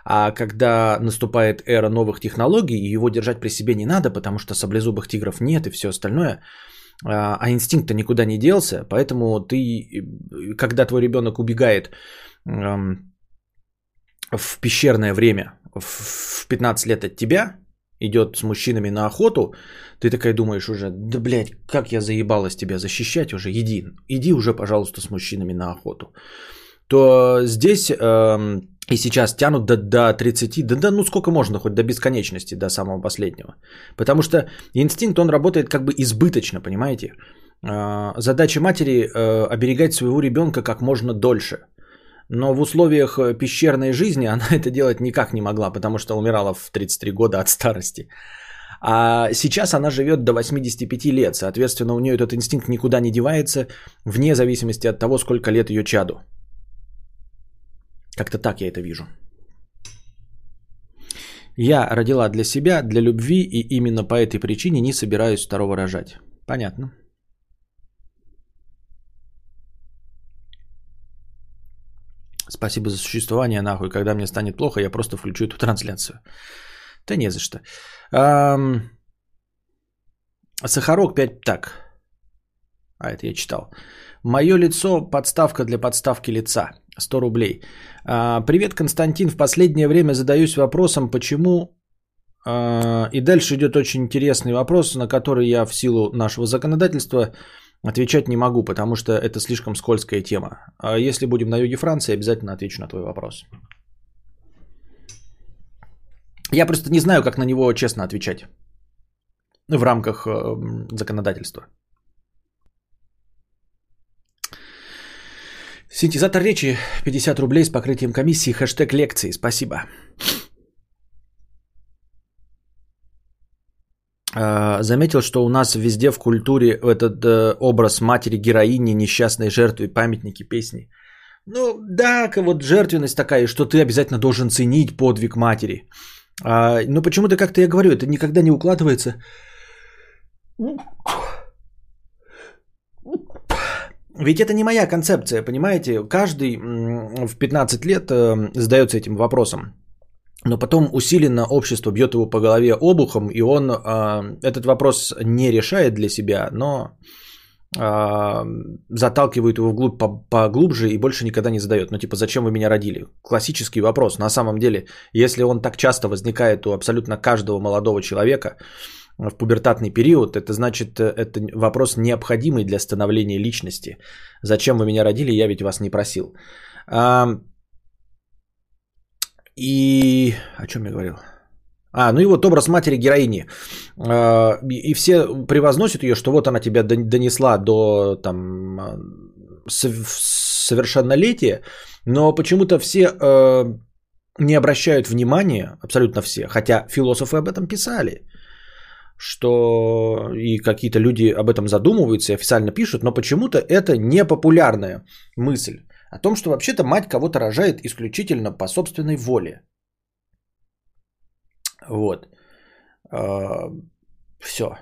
Speaker 1: А когда наступает эра новых технологий, его держать при себе не надо, потому что саблезубых тигров нет и все остальное, а, а инстинкт-то никуда не делся, поэтому ты, когда твой ребенок убегает эм, в пещерное время в 15 лет от тебя, идет с мужчинами на охоту, ты такая думаешь уже, да, блядь, как я заебалась тебя защищать уже, иди, иди уже, пожалуйста, с мужчинами на охоту. то здесь э, и сейчас тянут до, до 30, да, да ну сколько можно, хоть до бесконечности, до самого последнего. Потому что инстинкт, он работает как бы избыточно, понимаете? Э, задача матери э, оберегать своего ребенка как можно дольше. Но в условиях э, пещерной жизни она это делать никак не могла, потому что умирала в 33 года от старости. А сейчас она живет до 85 лет, соответственно, у нее этот инстинкт никуда не девается, вне зависимости от того, сколько лет ее чаду. Как-то так я это вижу. Я родила для себя, для любви, и именно по этой причине не собираюсь второго рожать. Понятно. Спасибо за существование, нахуй. Когда мне станет плохо, я просто включу эту трансляцию. Да не за что. Ам... Сахарок 5... Так. А, это я читал. Мое лицо – подставка для подставки лица. 100 рублей. А, привет, Константин. В последнее время задаюсь вопросом, почему... А, и дальше идет очень интересный вопрос, на который я в силу нашего законодательства отвечать не могу, потому что это слишком скользкая тема. А если будем на юге Франции, обязательно отвечу на твой вопрос. Я просто не знаю, как на него честно отвечать в рамках э, законодательства. Синтезатор речи 50 рублей с покрытием комиссии, хэштег лекции. Спасибо. А, заметил, что у нас везде в культуре этот э, образ матери героини, несчастной жертвы, памятники, песни. Ну да, вот жертвенность такая, что ты обязательно должен ценить подвиг матери. А, но почему-то, как-то я говорю, это никогда не укладывается ведь это не моя концепция, понимаете? Каждый в 15 лет э, задается этим вопросом. Но потом усиленно общество бьет его по голове обухом, и он э, этот вопрос не решает для себя, но э, заталкивает его вглубь поглубже и больше никогда не задает. Ну, типа, зачем вы меня родили? Классический вопрос. На самом деле, если он так часто возникает у абсолютно каждого молодого человека, в пубертатный период, это значит, это вопрос необходимый для становления личности. Зачем вы меня родили, я ведь вас не просил. И о чем я говорил? А, ну и вот образ матери героини. А, и все превозносят ее, что вот она тебя донесла до там, совершеннолетия, но почему-то все э, не обращают внимания, абсолютно все, хотя философы об этом писали, что и какие-то люди об этом задумываются и официально пишут, но почему-то это не популярная мысль о том, что вообще-то мать кого-то рожает исключительно по собственной воле. Вот. А, Все.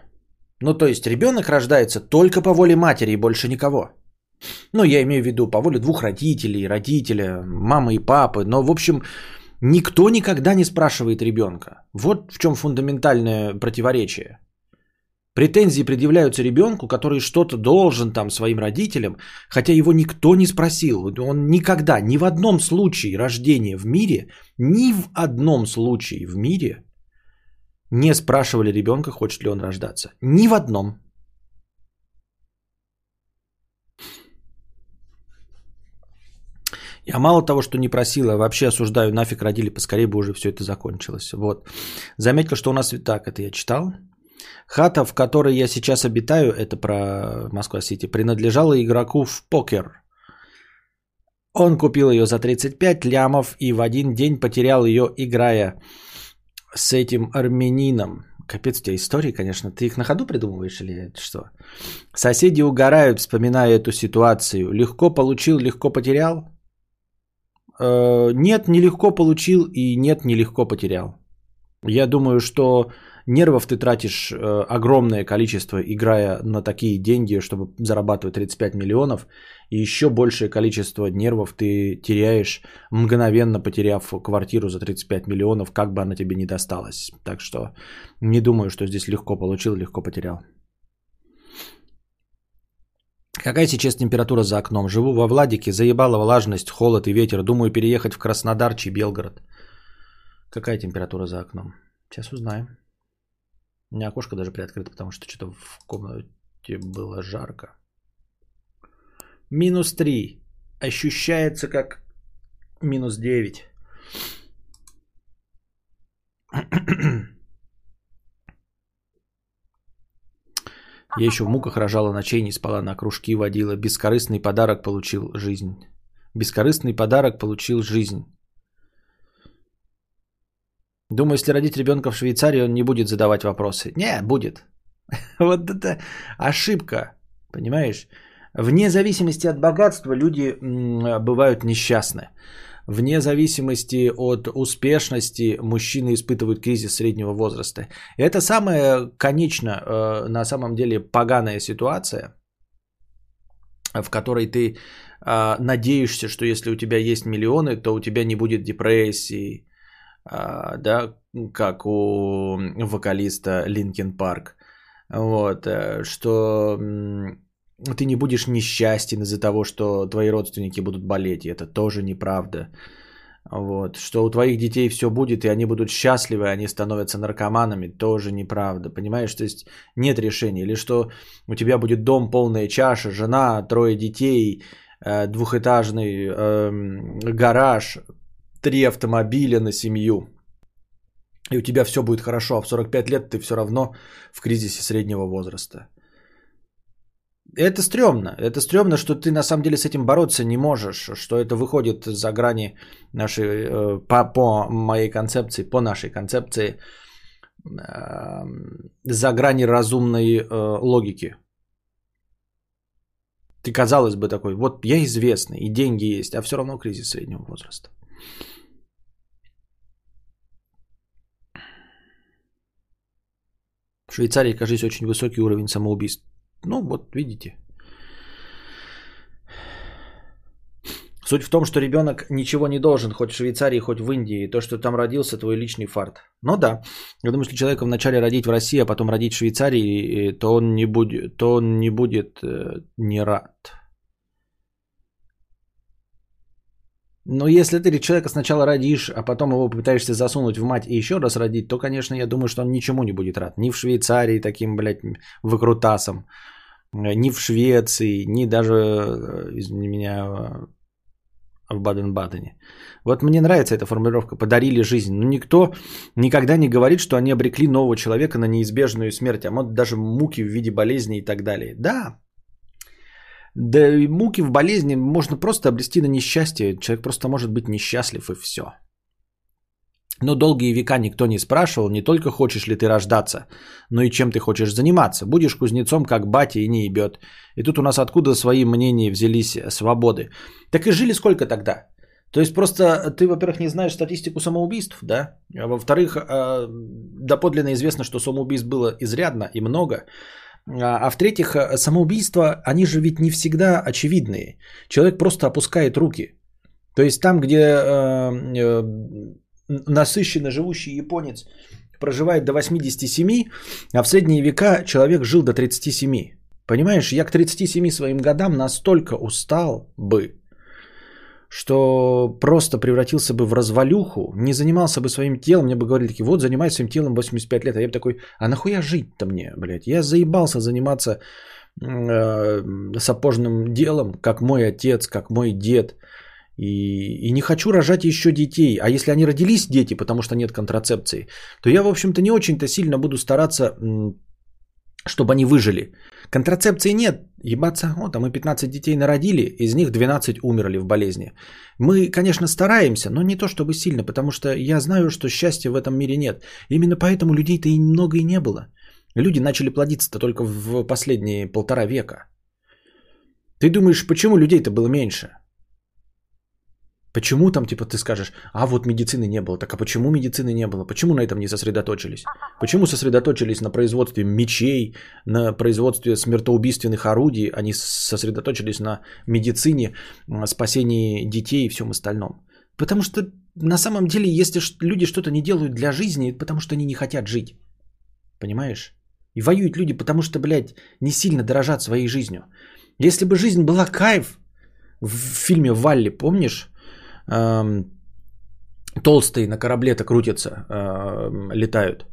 Speaker 1: Ну, то есть ребенок рождается только по воле матери и больше никого. Ну, я имею в виду по воле двух родителей, родителя, мамы и папы. Но, в общем, Никто никогда не спрашивает ребенка. Вот в чем фундаментальное противоречие. Претензии предъявляются ребенку, который что-то должен там своим родителям, хотя его никто не спросил. Он никогда, ни в одном случае рождения в мире, ни в одном случае в мире не спрашивали ребенка, хочет ли он рождаться. Ни в одном. Я мало того, что не просила, вообще осуждаю, нафиг родили, поскорее бы уже все это закончилось. Вот. Заметил, что у нас так, это я читал. Хата, в которой я сейчас обитаю, это про Москва-Сити, принадлежала игроку в покер. Он купил ее за 35 лямов и в один день потерял ее, играя с этим армянином. Капец, у тебя истории, конечно. Ты их на ходу придумываешь или что? Соседи угорают, вспоминая эту ситуацию. Легко получил, легко потерял. Э, нет, нелегко получил и нет, нелегко потерял. Я думаю, что нервов ты тратишь э, огромное количество, играя на такие деньги, чтобы зарабатывать 35 миллионов, и еще большее количество нервов ты теряешь, мгновенно потеряв квартиру за 35 миллионов, как бы она тебе не досталась. Так что не думаю, что здесь легко получил, легко потерял. Какая сейчас температура за окном? Живу во Владике, заебала влажность, холод и ветер. Думаю переехать в Краснодар, чи Белгород. Какая температура за окном? Сейчас узнаем. У меня окошко даже приоткрыто, потому что что-то в комнате было жарко. Минус 3. ощущается как минус 9. Я еще в муках рожала ночей, не спала, на кружки водила. Бескорыстный подарок получил жизнь. Бескорыстный подарок получил жизнь. Думаю, если родить ребенка в Швейцарии, он не будет задавать вопросы. Не, будет. Вот это ошибка, понимаешь? Вне зависимости от богатства люди бывают несчастны. Вне зависимости от успешности мужчины испытывают кризис среднего возраста. Это самая, конечно, э, на самом деле поганая ситуация, в которой ты э, надеешься, что если у тебя есть миллионы, то у тебя не будет депрессии, да, как у вокалиста Линкен Парк. Вот, что ты не будешь несчастен из-за того, что твои родственники будут болеть, и это тоже неправда. Вот. Что у твоих детей все будет, и они будут счастливы, они становятся наркоманами, тоже неправда. Понимаешь, то есть нет решения. Или что у тебя будет дом, полная чаша, жена, трое детей, э, двухэтажный э, гараж, три автомобиля на семью. И у тебя все будет хорошо, а в 45 лет ты все равно в кризисе среднего возраста. Это стрёмно. Это стрёмно, что ты на самом деле с этим бороться не можешь, что это выходит за грани нашей, э, по, по моей концепции, по нашей концепции, э, за грани разумной э, логики. Ты, казалось бы, такой, вот я известный, и деньги есть, а все равно кризис среднего возраста. Швейцарии, кажется, очень высокий уровень самоубийств. Ну, вот видите. Суть в том, что ребенок ничего не должен, хоть в Швейцарии, хоть в Индии. То, что там родился, твой личный фарт. Ну да. Я думаю, если человека вначале родить в России, а потом родить в Швейцарии, то он не будет, то он не, будет э, не рад. Но если ты человека сначала родишь, а потом его пытаешься засунуть в мать и еще раз родить, то, конечно, я думаю, что он ничему не будет рад. Ни в Швейцарии таким, блядь, выкрутасом, ни в Швеции, ни даже, э, извини меня, в Баден-Бадене. Вот мне нравится эта формулировка «подарили жизнь». Но никто никогда не говорит, что они обрекли нового человека на неизбежную смерть, а может даже муки в виде болезни и так далее. Да, да и муки в болезни можно просто обрести на несчастье. Человек просто может быть несчастлив и все. Но долгие века никто не спрашивал, не только хочешь ли ты рождаться, но и чем ты хочешь заниматься. Будешь кузнецом, как батя, и не ебет. И тут у нас откуда свои мнения взялись э, свободы. Так и жили сколько тогда? То есть просто ты, во-первых, не знаешь статистику самоубийств, да? А во-вторых, э, доподлинно известно, что самоубийств было изрядно и много. А, а в-третьих, э, самоубийства, они же ведь не всегда очевидные. Человек просто опускает руки. То есть там, где насыщенно живущий японец проживает до 87, а в средние века человек жил до 37. Понимаешь, я к 37 своим годам настолько устал бы, что просто превратился бы в развалюху, не занимался бы своим телом, мне бы говорили такие, вот занимайся своим телом 85 лет, а я бы такой, а нахуя жить-то мне, блядь, я заебался заниматься э, сапожным делом, как мой отец, как мой дед, и, и не хочу рожать еще детей. А если они родились дети, потому что нет контрацепции, то я, в общем-то, не очень-то сильно буду стараться, чтобы они выжили. Контрацепции нет. Ебаться, вот, а мы 15 детей народили, из них 12 умерли в болезни. Мы, конечно, стараемся, но не то чтобы сильно, потому что я знаю, что счастья в этом мире нет. Именно поэтому людей-то и много и не было. Люди начали плодиться-то только в последние полтора века. Ты думаешь, почему людей-то было меньше? Почему там, типа, ты скажешь, а вот медицины не было. Так а почему медицины не было? Почему на этом не сосредоточились? Почему сосредоточились на производстве мечей, на производстве смертоубийственных орудий, а не сосредоточились на медицине, спасении детей и всем остальном? Потому что на самом деле, если люди что-то не делают для жизни, это потому что они не хотят жить. Понимаешь? И воюют люди, потому что, блядь, не сильно дорожат своей жизнью. Если бы жизнь была кайф, в фильме «Валли», помнишь? Толстые на корабле-то крутятся, летают.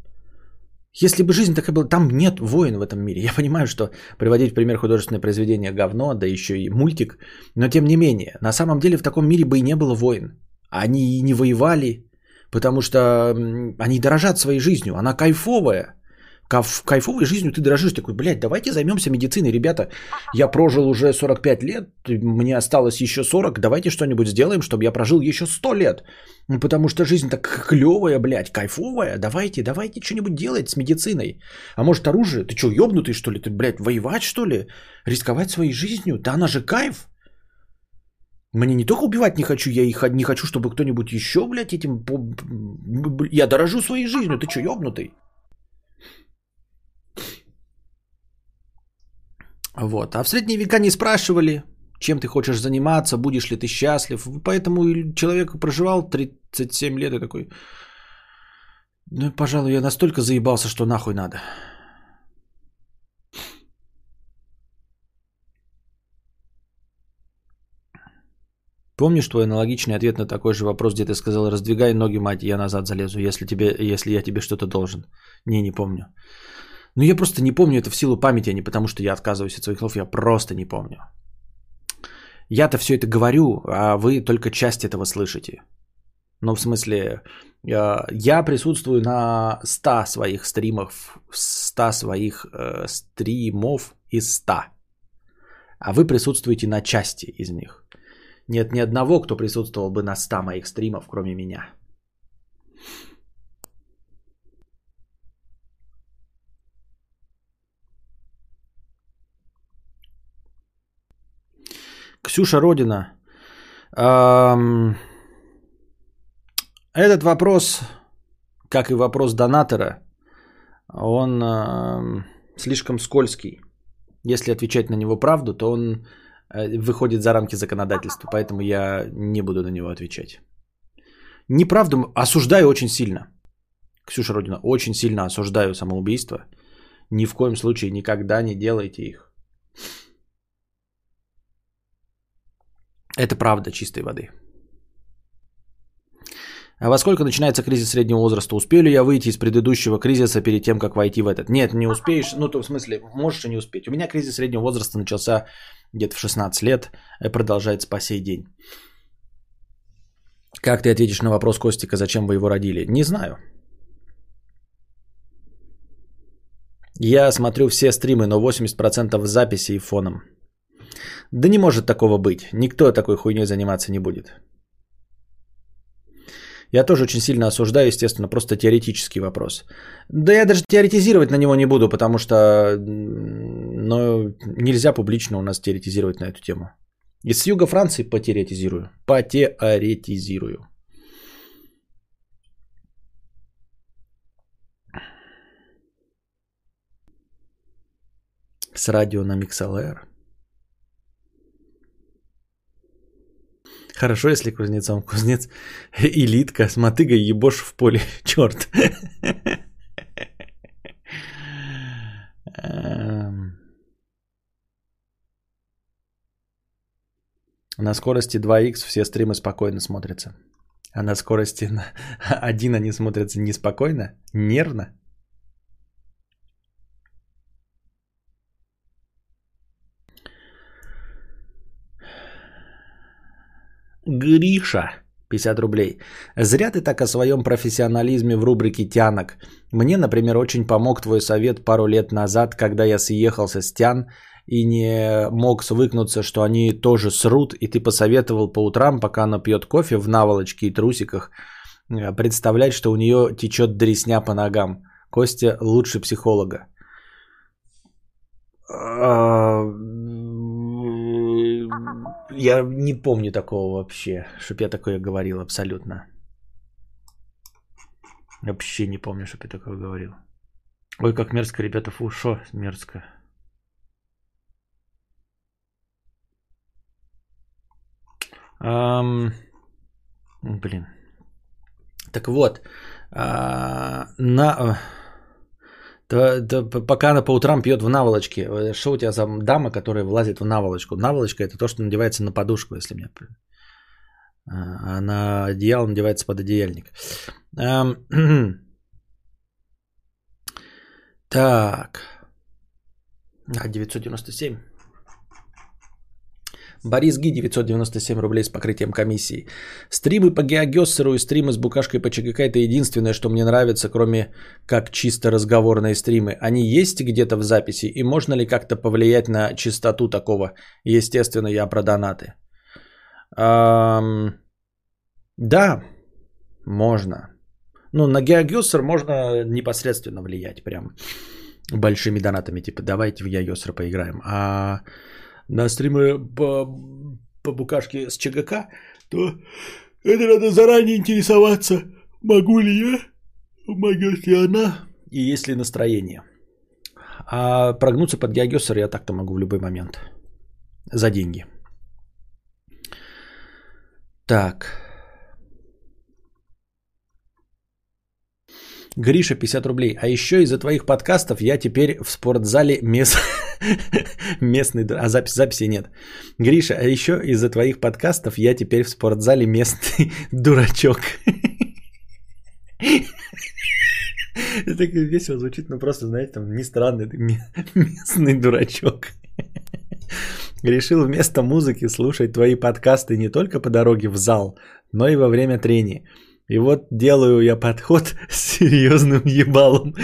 Speaker 1: Если бы жизнь такая была, там нет войн в этом мире. Я понимаю, что приводить в пример художественное произведение говно, да еще и мультик, но тем не менее, на самом деле в таком мире бы и не было войн. Они и не воевали, потому что они дорожат своей жизнью, она кайфовая кайфовой жизнью ты дрожишь, такой, блядь, давайте займемся медициной, ребята, я прожил уже 45 лет, мне осталось еще 40, давайте что-нибудь сделаем, чтобы я прожил еще 100 лет, ну, потому что жизнь так клевая, блядь, кайфовая, давайте, давайте что-нибудь делать с медициной. А может оружие, ты что, ебнутый что ли, ты, блядь, воевать что ли, рисковать своей жизнью, да она же кайф. Мне не только убивать не хочу, я их не хочу, чтобы кто-нибудь еще, блядь, этим... Я дорожу своей жизнью, ты что, ебнутый? Вот. А в средние века не спрашивали, чем ты хочешь заниматься, будешь ли ты счастлив. Поэтому человек проживал 37 лет и такой, ну, пожалуй, я настолько заебался, что нахуй надо. Помнишь твой аналогичный ответ на такой же вопрос, где ты сказал, раздвигай ноги, мать, я назад залезу, если, тебе, если я тебе что-то должен? Не, не помню. Ну, я просто не помню это в силу памяти, а не потому, что я отказываюсь от своих слов, я просто не помню. Я-то все это говорю, а вы только часть этого слышите. Ну, в смысле, э, я присутствую на 100 своих стримах, 100 своих э, стримов из 100. А вы присутствуете на части из них. Нет ни одного, кто присутствовал бы на 100 моих стримов, кроме меня. Ксюша Родина. Этот вопрос, как и вопрос донатора, он слишком скользкий. Если отвечать на него правду, то он э, выходит за рамки законодательства, поэтому я не буду на него отвечать. Неправду осуждаю очень сильно. Ксюша Родина, очень сильно осуждаю самоубийство. Ни в коем случае никогда не делайте их. Это правда чистой воды. А во сколько начинается кризис среднего возраста? Успею ли я выйти из предыдущего кризиса перед тем, как войти в этот? Нет, не успеешь. Ну, то в смысле, можешь и не успеть. У меня кризис среднего возраста начался где-то в 16 лет и продолжается по сей день. Как ты ответишь на вопрос Костика, зачем вы его родили? Не знаю. Я смотрю все стримы, но 80% в записи и фоном. Да не может такого быть. Никто такой хуйней заниматься не будет. Я тоже очень сильно осуждаю, естественно, просто теоретический вопрос. Да я даже теоретизировать на него не буду, потому что но нельзя публично у нас теоретизировать на эту тему. И с юга Франции потеоретизирую. Потеоретизирую. С радио на MixLR. Хорошо, если кузнецом кузнец элитка с мотыгой ебош в поле. Черт. Эм. На скорости 2х все стримы спокойно смотрятся. А на скорости 1 они смотрятся неспокойно, нервно. Гриша, 50 рублей. Зря ты так о своем профессионализме в рубрике «Тянок». Мне, например, очень помог твой совет пару лет назад, когда я съехался с Тян и не мог свыкнуться, что они тоже срут, и ты посоветовал по утрам, пока она пьет кофе в наволочке и трусиках, э, представлять, что у нее течет дресня по ногам. Костя лучше психолога. А, я не помню такого вообще, чтобы я такое говорил абсолютно. Вообще не помню, чтобы я такое говорил. Ой, как мерзко, ребята, фу, шо мерзко. Um, блин. Так вот, а, на... То, то, пока она по утрам пьет в наволочке. Э, что у тебя за дама, которая влазит в наволочку? Наволочка это то, что надевается на подушку, если мне... А, а на одеяло надевается под одеяльник. Так. А, 997. Борис Ги, 997 рублей с покрытием комиссии. Стримы по Геогессеру и стримы с букашкой по ЧГК это единственное, что мне нравится, кроме как чисто разговорные стримы. Они есть где-то в записи и можно ли как-то повлиять на частоту такого? Естественно, я про донаты. Ам... Да, можно. Ну, на Геогессер можно непосредственно влиять прям большими донатами. Типа, давайте в Геогессер поиграем. А на стримы по, по букашке с ЧГК, то это надо заранее интересоваться, могу ли я, могет ли она и есть ли настроение. А прогнуться под геогессер я так-то могу в любой момент. За деньги. Так. Гриша, 50 рублей. А еще из-за твоих подкастов я теперь в спортзале мест... местный... А запись, записи нет. Гриша, а еще из-за твоих подкастов я теперь в спортзале местный дурачок. Это весело звучит, но просто, знаете, там не странный, это местный дурачок. Решил вместо музыки слушать твои подкасты не только по дороге в зал, но и во время трения. И вот делаю я подход с серьезным ебалом.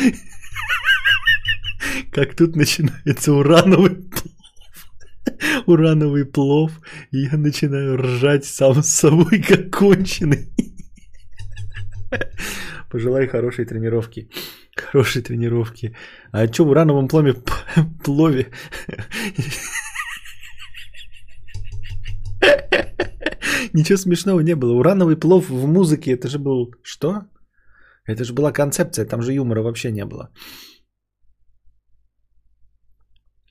Speaker 1: Как тут начинается урановый плов. Урановый плов. И я начинаю ржать сам с собой, как конченый. Пожелай хорошей тренировки. Хорошей тренировки. А что в урановом плове? плове? Ничего смешного не было. Урановый плов в музыке, это же был... Что? Это же была концепция, там же юмора вообще не было.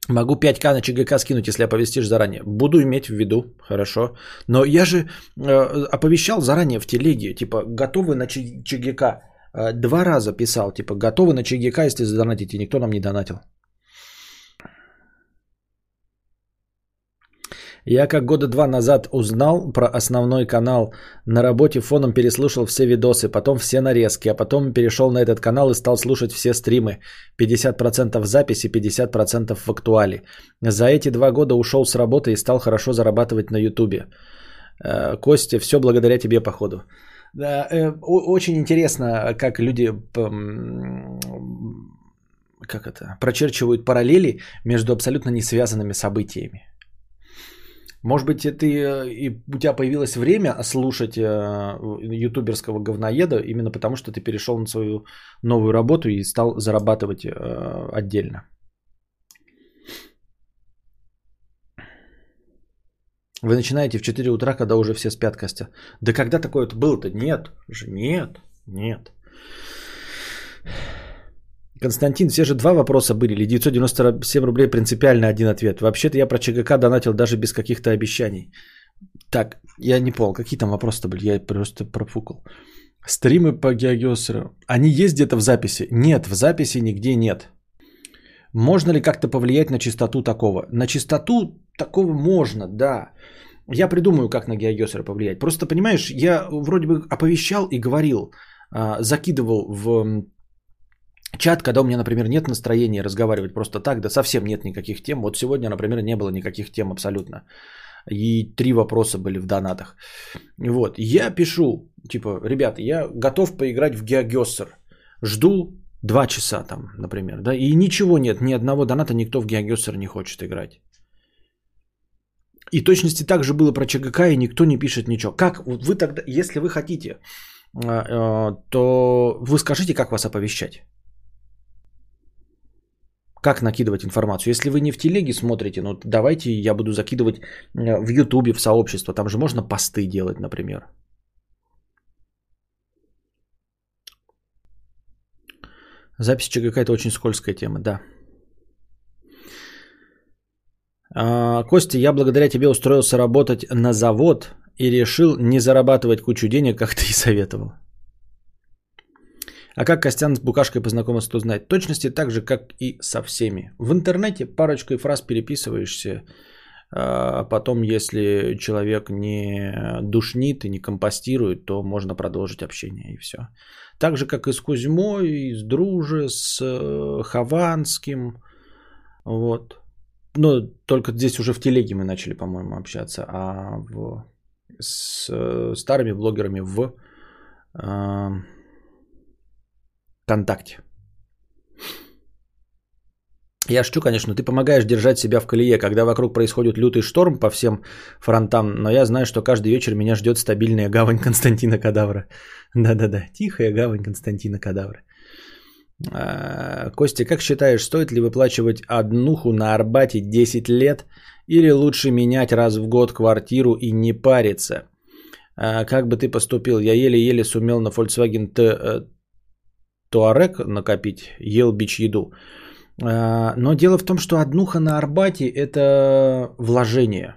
Speaker 1: Могу 5к на ЧГК скинуть, если оповестишь заранее. Буду иметь в виду, хорошо. Но я же э, оповещал заранее в телеге, типа, готовы на ЧГК. Э, два раза писал, типа, готовы на ЧГК, если задонатите. Никто нам не донатил. Я как года два назад узнал про основной канал, на работе фоном переслушал все видосы, потом все нарезки, а потом перешел на этот канал и стал слушать все стримы. 50% в записи, 50% в актуале. За эти два года ушел с работы и стал хорошо зарабатывать на ютубе. Э, Костя, все благодаря тебе, походу. Да, э, очень интересно, как люди как это, прочерчивают параллели между абсолютно не связанными событиями. Может быть, ты, э, и у тебя появилось время слушать э, ютуберского говноеда именно потому, что ты перешел на свою новую работу и стал зарабатывать э, отдельно. Вы начинаете в 4 утра, когда уже все спят, Костя. Да когда такое было-то? Нет. Же нет. Нет. Константин, все же два вопроса были. Или 997 рублей принципиально один ответ. Вообще-то я про ЧГК донатил даже без каких-то обещаний. Так, я не понял, какие там вопросы были, я просто профукал. Стримы по Геогеосеру. Они есть где-то в записи? Нет, в записи нигде нет. Можно ли как-то повлиять на частоту такого? На частоту такого можно, да. Я придумаю, как на Геогеосера повлиять. Просто, понимаешь, я вроде бы оповещал и говорил, а, закидывал в чат, когда у меня, например, нет настроения разговаривать просто так, да совсем нет никаких тем. Вот сегодня, например, не было никаких тем абсолютно. И три вопроса были в донатах. Вот, я пишу, типа, ребята, я готов поиграть в Геогессер. Жду два часа там, например, да, и ничего нет, ни одного доната никто в Геогессер не хочет играть. И точности так же было про ЧГК, и никто не пишет ничего. Как вы тогда, если вы хотите, а, а, то вы скажите, как вас оповещать. Как накидывать информацию? Если вы не в телеге смотрите, ну давайте я буду закидывать э, в Ютубе, в сообщество. Там же можно посты делать, например. Запись ЧГК это очень скользкая тема, да. А, Костя, я благодаря тебе устроился работать на завод и решил не зарабатывать кучу денег, как ты и советовал. А как Костян с Букашкой познакомился, то знает. Точности так же, как и со всеми. В интернете парочкой фраз переписываешься, А потом, если человек не душнит и не компостирует, то можно продолжить общение и все. Так же, как и с Кузьмой, и с Друже, с э, Хованским. Вот. Но только здесь уже в телеге мы начали, по-моему, общаться, а в, с э, старыми блогерами в э, ВКонтакте. Я шучу, конечно, ты помогаешь держать себя в колее, когда вокруг происходит лютый шторм по всем фронтам, но я знаю, что каждый вечер меня ждет стабильная гавань Константина Кадавра. Да-да-да, тихая гавань Константина Кадавра. А, Костя, как считаешь, стоит ли выплачивать однуху на Арбате 10 лет или лучше менять раз в год квартиру и не париться? А, как бы ты поступил? Я еле-еле сумел на Volkswagen Touareg накопить, ел бич еду. А, но дело в том, что однуха на Арбате – это вложение.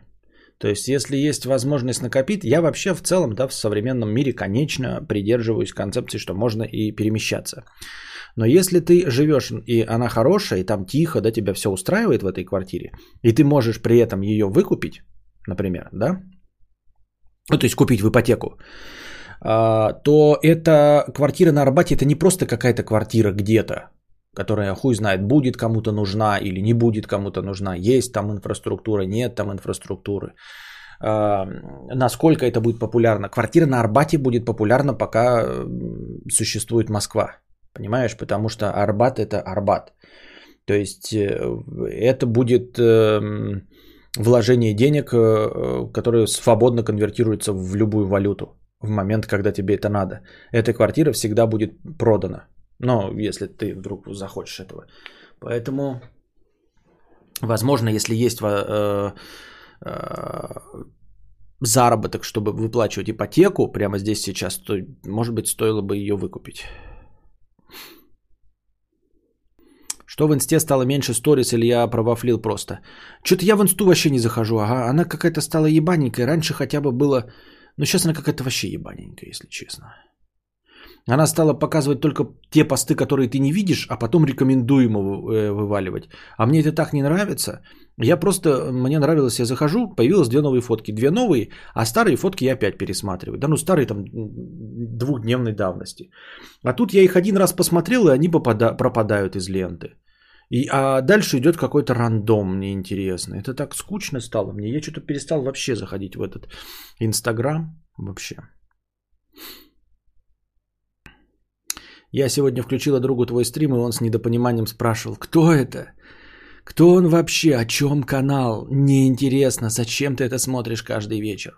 Speaker 1: То есть, если есть возможность накопить, я вообще в целом да, в современном мире, конечно, придерживаюсь концепции, что можно и перемещаться. Но если ты живешь, и она хорошая, и там тихо, да, тебя все устраивает в этой квартире, и ты можешь при этом ее выкупить, например, да, ну, то есть купить в ипотеку, то эта квартира на Арбате это не просто какая-то квартира где-то, которая хуй знает, будет кому-то нужна или не будет кому-то нужна, есть там инфраструктура, нет там инфраструктуры, а, насколько это будет популярно. Квартира на Арбате будет популярна, пока существует Москва, понимаешь, потому что Арбат это Арбат. То есть э, это будет эм, вложение денег, э, которые свободно конвертируются в любую валюту в момент, когда тебе это надо. Эта квартира всегда будет продана. Но если ты вдруг захочешь этого. Поэтому, возможно, если есть э, э, заработок, чтобы выплачивать ипотеку прямо здесь сейчас, то, может быть, стоило бы ее выкупить. Что в инсте стало меньше сторис или я провафлил просто? Что-то я в инсту вообще не захожу. Ага, она какая-то стала ебаненькая. Раньше хотя бы было... Ну, сейчас она какая-то вообще ебаненькая, если честно. Она стала показывать только те посты, которые ты не видишь, а потом рекомендуемо э, вываливать. А мне это так не нравится. Я просто, мне нравилось, я захожу, появилось две новые фотки. Две новые, а старые фотки я опять пересматриваю. Да ну старые там двухдневной давности. А тут я их один раз посмотрел, и они попада- пропадают из ленты. И, а дальше идет какой-то рандом мне интересно. Это так скучно стало мне. Я что-то перестал вообще заходить в этот Инстаграм. Вообще. Я сегодня включила другу твой стрим, и он с недопониманием спрашивал, кто это? Кто он вообще? О чем канал? Неинтересно. Зачем ты это смотришь каждый вечер?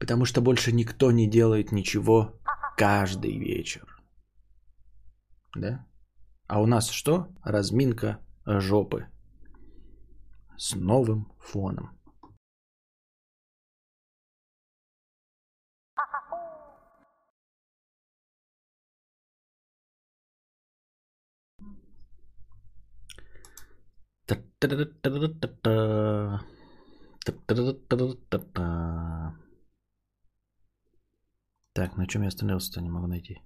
Speaker 1: Потому что больше никто не делает ничего каждый вечер. Да? А у нас что? Разминка жопы. С новым фоном. Так, на чем я остановился-то, не могу найти.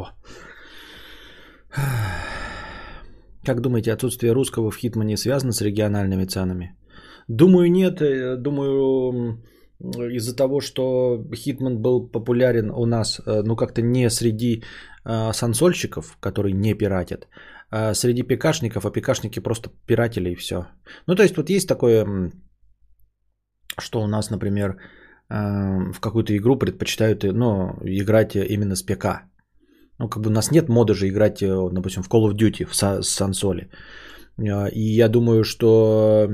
Speaker 1: Во. Как думаете, отсутствие русского в Хитмане связано с региональными ценами? Думаю, нет. Э, думаю, из-за того, что Хитман был популярен у нас, э, ну как-то не среди э, сансольщиков, которые не пиратят, а среди пикашников, а пикашники просто пиратели и все. Ну то есть вот есть такое, что у нас, например, в какую-то игру предпочитают ну, играть именно с ПК. Ну как бы у нас нет моды же играть, допустим, в Call of Duty в сансоле. И я думаю, что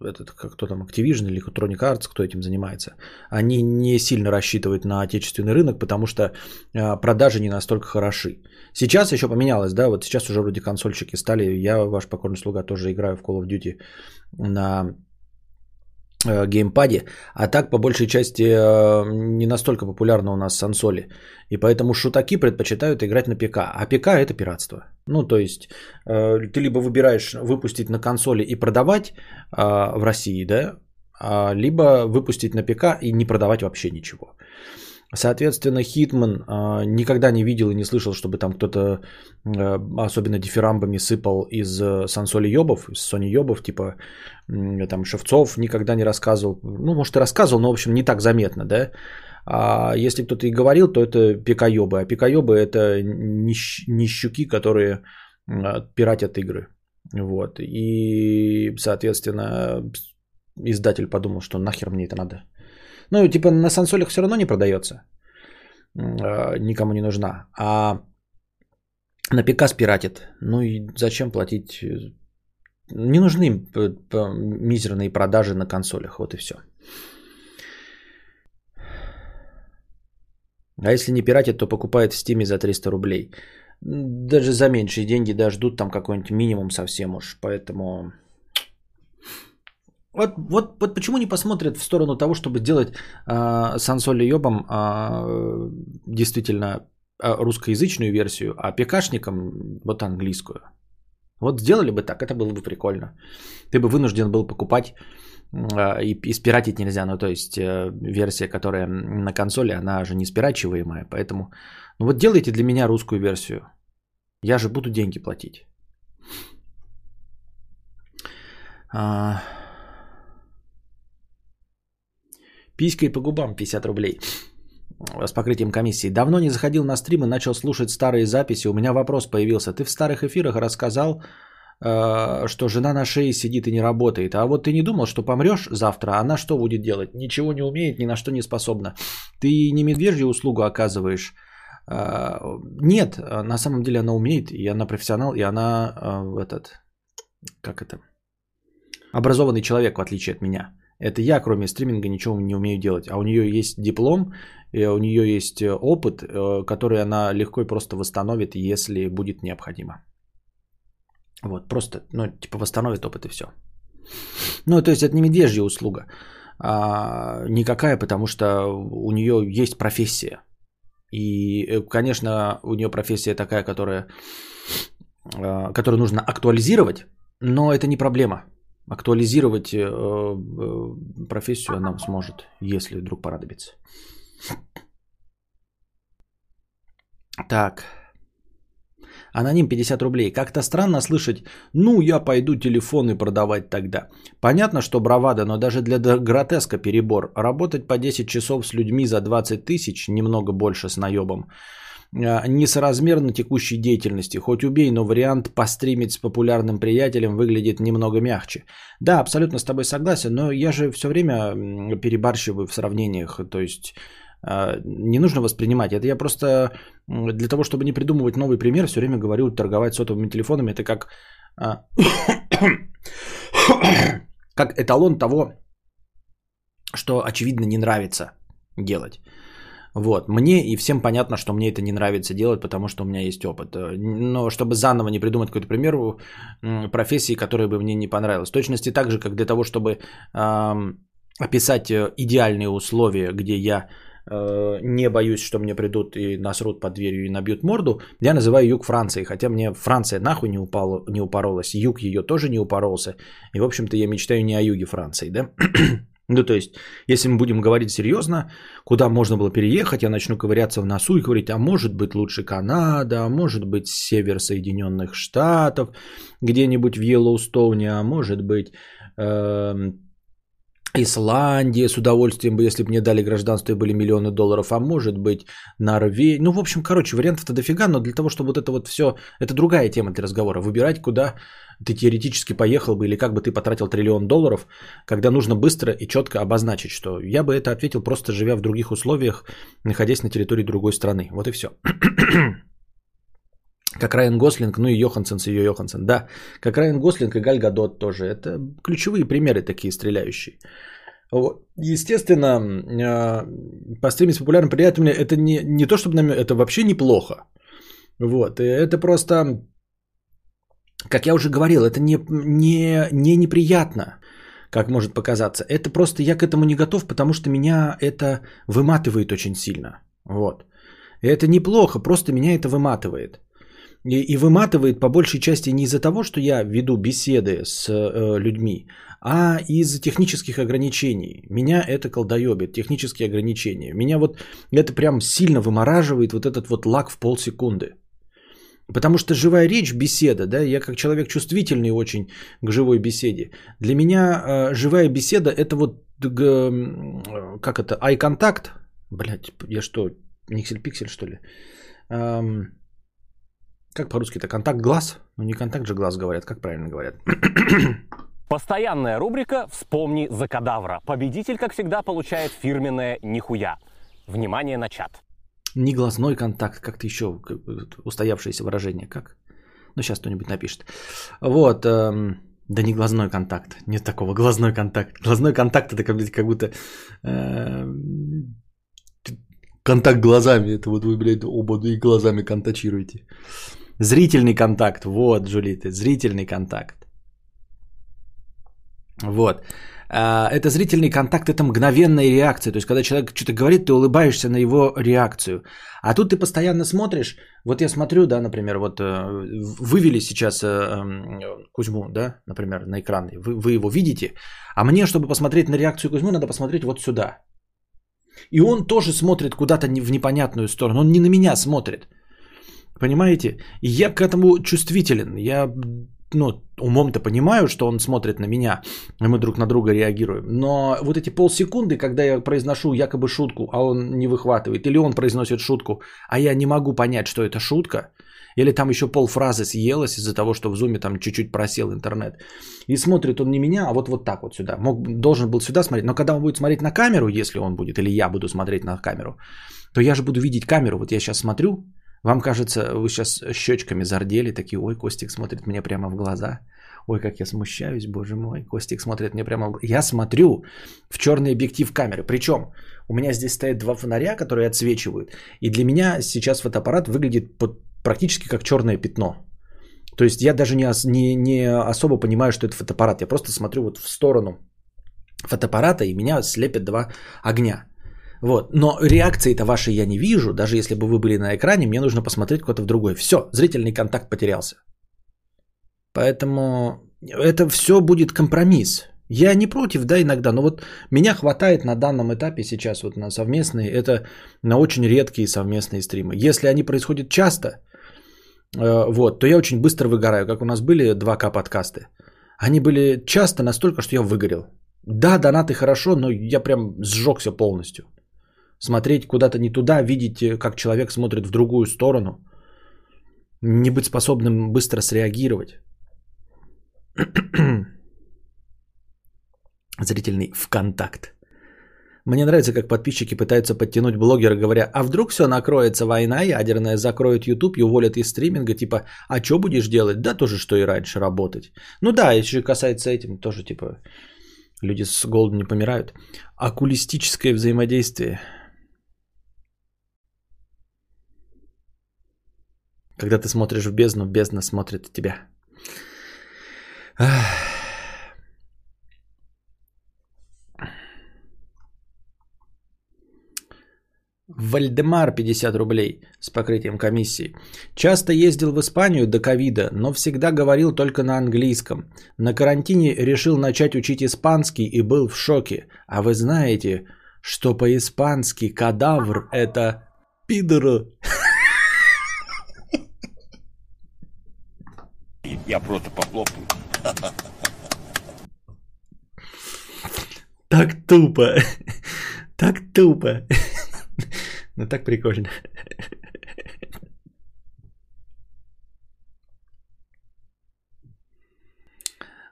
Speaker 1: этот, кто там, Activision или Electronic Arts, кто этим занимается, они не сильно рассчитывают на отечественный рынок, потому что продажи не настолько хороши. Сейчас еще поменялось, да, вот сейчас уже вроде консольщики стали, я, ваш покорный слуга, тоже играю в Call of Duty на Э, геймпаде, а так по большей части э, не настолько популярна у нас сансоли. И поэтому шутаки предпочитают играть на ПК. А ПК это пиратство. Ну, то есть э, ты либо выбираешь выпустить на консоли и продавать в России, да, а, либо выпустить на ПК и не продавать вообще ничего. Соответственно, Хитман э, никогда не видел и не слышал, чтобы там кто-то э, особенно дифирамбами сыпал из э, Сансоли Йобов, из Сони Йобов, типа э, там Шевцов никогда не рассказывал. Ну, может, и рассказывал, но, в общем, не так заметно, да. А если кто-то и говорил, то это пикаёбы. А пикаёбы это нищ- нищуки, которые пиратят игры. Вот. И, соответственно, издатель подумал, что нахер мне это надо. Ну, типа на сансолях все равно не продается. Э, никому не нужна. А на ПК пиратит. Ну и зачем платить? Не нужны мизерные продажи на консолях. Вот и все. А если не пиратит, то покупает в Стиме за 300 рублей. Даже за меньшие деньги, да, ждут там какой-нибудь минимум совсем уж. Поэтому вот, вот, вот почему не посмотрят в сторону того, чтобы сделать э, Сансоли Йобом э, действительно э, русскоязычную версию, а ПКшникам вот английскую. Вот сделали бы так, это было бы прикольно. Ты бы вынужден был покупать э, и, и спиратить нельзя, ну то есть э, версия, которая на консоли, она же не спирачиваемая, поэтому ну вот делайте для меня русскую версию. Я же буду деньги платить. А... Писькой по губам 50 рублей с покрытием комиссии. Давно не заходил на стрим и начал слушать старые записи. У меня вопрос появился. Ты в старых эфирах рассказал, э, что жена на шее сидит и не работает. А вот ты не думал, что помрешь завтра, она что будет делать? Ничего не умеет, ни на что не способна. Ты не медвежью услугу оказываешь. Э, нет, на самом деле она умеет, и она профессионал, и она э, этот, как это, образованный человек, в отличие от меня. Это я, кроме стриминга, ничего не умею делать. А у нее есть диплом, у нее есть э, опыт, э, который она легко и просто восстановит, если будет необходимо. Вот, просто, ну, типа восстановит опыт и все. Ну, то есть это не медвежья услуга. А, никакая, потому что у нее есть профессия. И, э, конечно, у нее профессия такая, которая, которую нужно актуализировать, но это не проблема. Актуализировать э, э, профессию она сможет, если вдруг понадобится. Так. Аноним 50 рублей. Как-то странно слышать, ну я пойду телефоны продавать тогда. Понятно, что бравада, но даже для гротеска перебор. Работать по 10 часов с людьми за 20 тысяч, немного больше с наебом. А, несоразмерно текущей деятельности. Хоть убей, но вариант постримить с популярным приятелем выглядит немного мягче. Да, абсолютно с тобой согласен, но я же все время перебарщиваю в сравнениях. То есть а, не нужно воспринимать. Это я просто для того, чтобы не придумывать новый пример, все время говорю, торговать сотовыми телефонами. Это как, а, как эталон того, что очевидно не нравится делать. Вот. Мне и всем понятно, что мне это не нравится делать, потому что у меня есть опыт. Э, но чтобы заново не придумать какой-то пример профессии, которая бы мне не понравилась. В точности так же, как для того, чтобы э, описать идеальные условия, где я э, не боюсь, что мне придут и насрут под дверью и набьют морду, я называю юг Франции, хотя мне Франция нахуй не, упала, не упоролась, юг ее тоже не упоролся, и, в общем-то, я мечтаю не о юге Франции, да? Ну, то есть, если мы будем говорить серьезно, куда можно было переехать, я начну ковыряться в носу и говорить, а может быть лучше Канада, а может быть север Соединенных Штатов, где-нибудь в Йеллоустоуне, а может быть э, Исландия с удовольствием бы, если бы мне дали гражданство и были миллионы долларов, а может быть Норвегия. Ну, в общем, короче, вариантов-то дофига, но для того, чтобы вот это вот все, это другая тема для разговора. Выбирать, куда ты теоретически поехал бы или как бы ты потратил триллион долларов, когда нужно быстро и четко обозначить, что я бы это ответил просто живя в других условиях, находясь на территории другой страны. Вот и все. Как Райан Гослинг, ну и Йоханссон с ее Йоханссон. Да, как Райан Гослинг и Галь Гадот тоже. Это ключевые примеры такие стреляющие. Вот. Естественно, а, постримить с популярным приятелем это не, не то, чтобы это вообще неплохо. Вот. Это просто как я уже говорил, это не, не, не неприятно, как может показаться. Это просто я к этому не готов, потому что меня это выматывает очень сильно. Вот. И это неплохо, просто меня это выматывает. И, и выматывает по большей части не из-за того, что я веду беседы с э, людьми, а из-за технических ограничений. Меня это колдоебит, технические ограничения. Меня вот это прям сильно вымораживает вот этот вот лак в полсекунды. Потому что живая речь, беседа, да, я как человек чувствительный очень к живой беседе. Для меня э, живая беседа это вот, э, как это, eye contact, блять, я что, никсель-пиксель что ли? Эм, как по-русски это, контакт глаз? Ну не контакт же глаз говорят, как правильно говорят?
Speaker 4: Постоянная рубрика «Вспомни за кадавра». Победитель, как всегда, получает фирменное «Нихуя». Внимание на чат.
Speaker 1: Не глазной контакт, как-то еще устоявшееся выражение. Как? Ну, сейчас кто-нибудь напишет. Вот. Эм, да не глазной контакт. Нет такого. Глазной контакт. Глазной контакт это как, как будто... Э, контакт глазами. Это вот вы, блядь, оба и глазами контачируете. Зрительный контакт. Вот, Джулиты. Зрительный контакт. Вот. А, это зрительный контакт, это мгновенная реакция. То есть, когда человек что-то говорит, ты улыбаешься на его реакцию. А тут ты постоянно смотришь. Вот я смотрю, да, например, вот э, вывели сейчас э, эм, Кузьму, да, например, на экран. Вы, вы его видите. А мне, чтобы посмотреть на реакцию Кузьмы, надо посмотреть вот сюда. И он тоже смотрит куда-то в непонятную сторону. Он не на меня смотрит. Понимаете? И я к этому чувствителен. Я ну, умом-то понимаю, что он смотрит на меня, и мы друг на друга реагируем. Но вот эти полсекунды, когда я произношу якобы шутку, а он не выхватывает, или он произносит шутку, а я не могу понять, что это шутка, или там еще полфразы съелось из-за того, что в зуме там чуть-чуть просел интернет. И смотрит он не меня, а вот, вот так вот сюда. Мог, должен был сюда смотреть. Но когда он будет смотреть на камеру, если он будет, или я буду смотреть на камеру, то я же буду видеть камеру. Вот я сейчас смотрю, вам кажется, вы сейчас щечками зардели, такие, ой, Костик смотрит мне прямо в глаза. Ой, как я смущаюсь, боже мой. Костик смотрит мне прямо в глаза. Я смотрю в черный объектив камеры. Причем у меня здесь стоят два фонаря, которые отсвечивают. И для меня сейчас фотоаппарат выглядит под, практически как черное пятно. То есть я даже не, не, не особо понимаю, что это фотоаппарат. Я просто смотрю вот в сторону фотоаппарата, и меня слепят два огня. Вот. Но реакции-то вашей я не вижу. Даже если бы вы были на экране, мне нужно посмотреть куда-то в другой. Все, зрительный контакт потерялся. Поэтому это все будет компромисс. Я не против, да, иногда, но вот меня хватает на данном этапе сейчас вот на совместные, это на очень редкие совместные стримы. Если они происходят часто, э, вот, то я очень быстро выгораю, как у нас были 2К подкасты. Они были часто настолько, что я выгорел. Да, донаты хорошо, но я прям сжегся полностью смотреть куда-то не туда, видеть, э, как человек смотрит в другую сторону, не быть способным быстро среагировать. Зрительный в контакт. Мне нравится, как подписчики пытаются подтянуть блогера, говоря, а вдруг все накроется война ядерная, закроют YouTube и уволят из стриминга, типа, а что будешь делать? Да, тоже, что и раньше, работать. Ну да, если касается этим, тоже, типа, люди с голоду не помирают. Окулистическое взаимодействие – Когда ты смотришь в бездну, бездна смотрит тебя. Вальдемар 50 рублей с покрытием комиссии. Часто ездил в Испанию до ковида, но всегда говорил только на английском. На карантине решил начать учить испанский и был в шоке. А вы знаете, что по-испански кадавр это пидор.
Speaker 5: Я просто похлопаю.
Speaker 1: Так тупо. Так тупо. Ну так прикольно.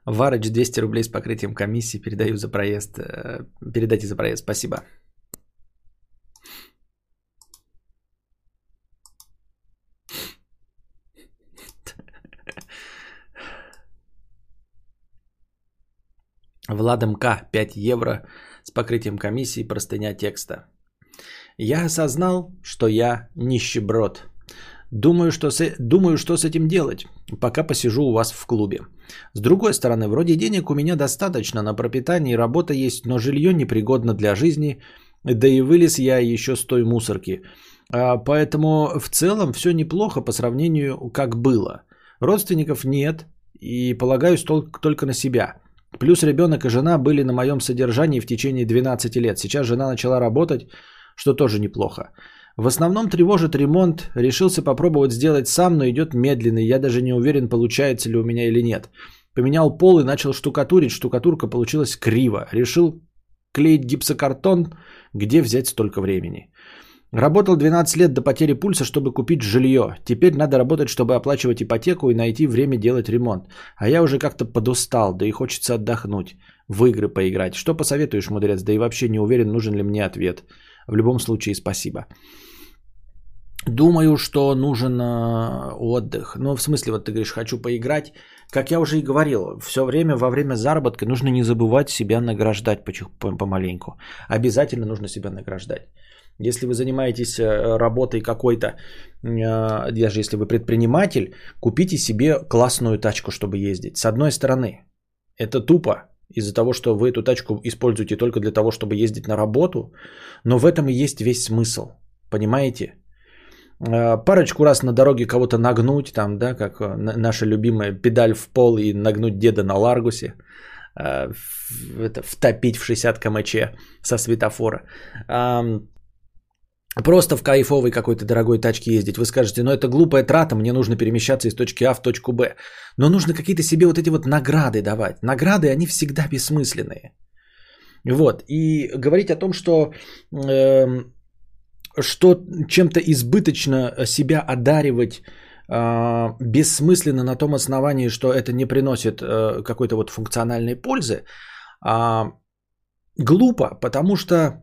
Speaker 1: Варыч 200 рублей с покрытием комиссии. Передаю за проезд. Э, передайте за проезд. Спасибо. Владом К. 5 евро с покрытием комиссии простыня текста. Я осознал, что я нищеброд. Думаю что, с, думаю, что с этим делать, пока посижу у вас в клубе. С другой стороны, вроде денег у меня достаточно, на пропитание и работа есть, но жилье непригодно для жизни, да и вылез я еще с той мусорки. А, Поэтому в целом все неплохо по сравнению, как было. Родственников нет, и полагаюсь только, только на себя. Плюс ребенок и жена были на моем содержании в течение 12 лет. Сейчас жена начала работать, что тоже неплохо. В основном тревожит ремонт. Решился попробовать сделать сам, но идет медленно. Я даже не уверен, получается ли у меня или нет. Поменял пол и начал штукатурить. Штукатурка получилась криво. Решил клеить гипсокартон. Где взять столько времени? Работал 12 лет до потери пульса, чтобы купить жилье. Теперь надо работать, чтобы оплачивать ипотеку и найти время делать ремонт. А я уже как-то подустал, да и хочется отдохнуть, в игры поиграть. Что посоветуешь, мудрец? Да и вообще не уверен, нужен ли мне ответ. В любом случае, спасибо. Думаю, что нужен э, отдых. Ну, в смысле, вот ты говоришь, хочу поиграть. Как я уже и говорил, все время во время заработка нужно не забывать себя награждать помаленьку. Обязательно нужно себя награждать. Если вы занимаетесь э, работой какой-то, э, даже если вы предприниматель, купите себе классную тачку, чтобы ездить. С одной стороны, это тупо из-за того, что вы эту тачку используете только для того, чтобы ездить на работу, но в этом и есть весь смысл. Понимаете? Э, Парочку раз на дороге кого-то нагнуть, там, да, как на- наша любимая педаль в пол и нагнуть деда на Ларгусе, это, втопить в 60 км со светофора. Просто в кайфовой какой-то дорогой тачке ездить. Вы скажете, ну это глупая трата, мне нужно перемещаться из точки А в точку Б. Но нужно какие-то себе вот эти вот награды давать. Награды, они всегда бессмысленные. Вот. И говорить о том, что, эм, что чем-то избыточно себя одаривать э, бессмысленно на том основании, что это не приносит э, какой-то вот функциональной пользы, а, глупо, потому что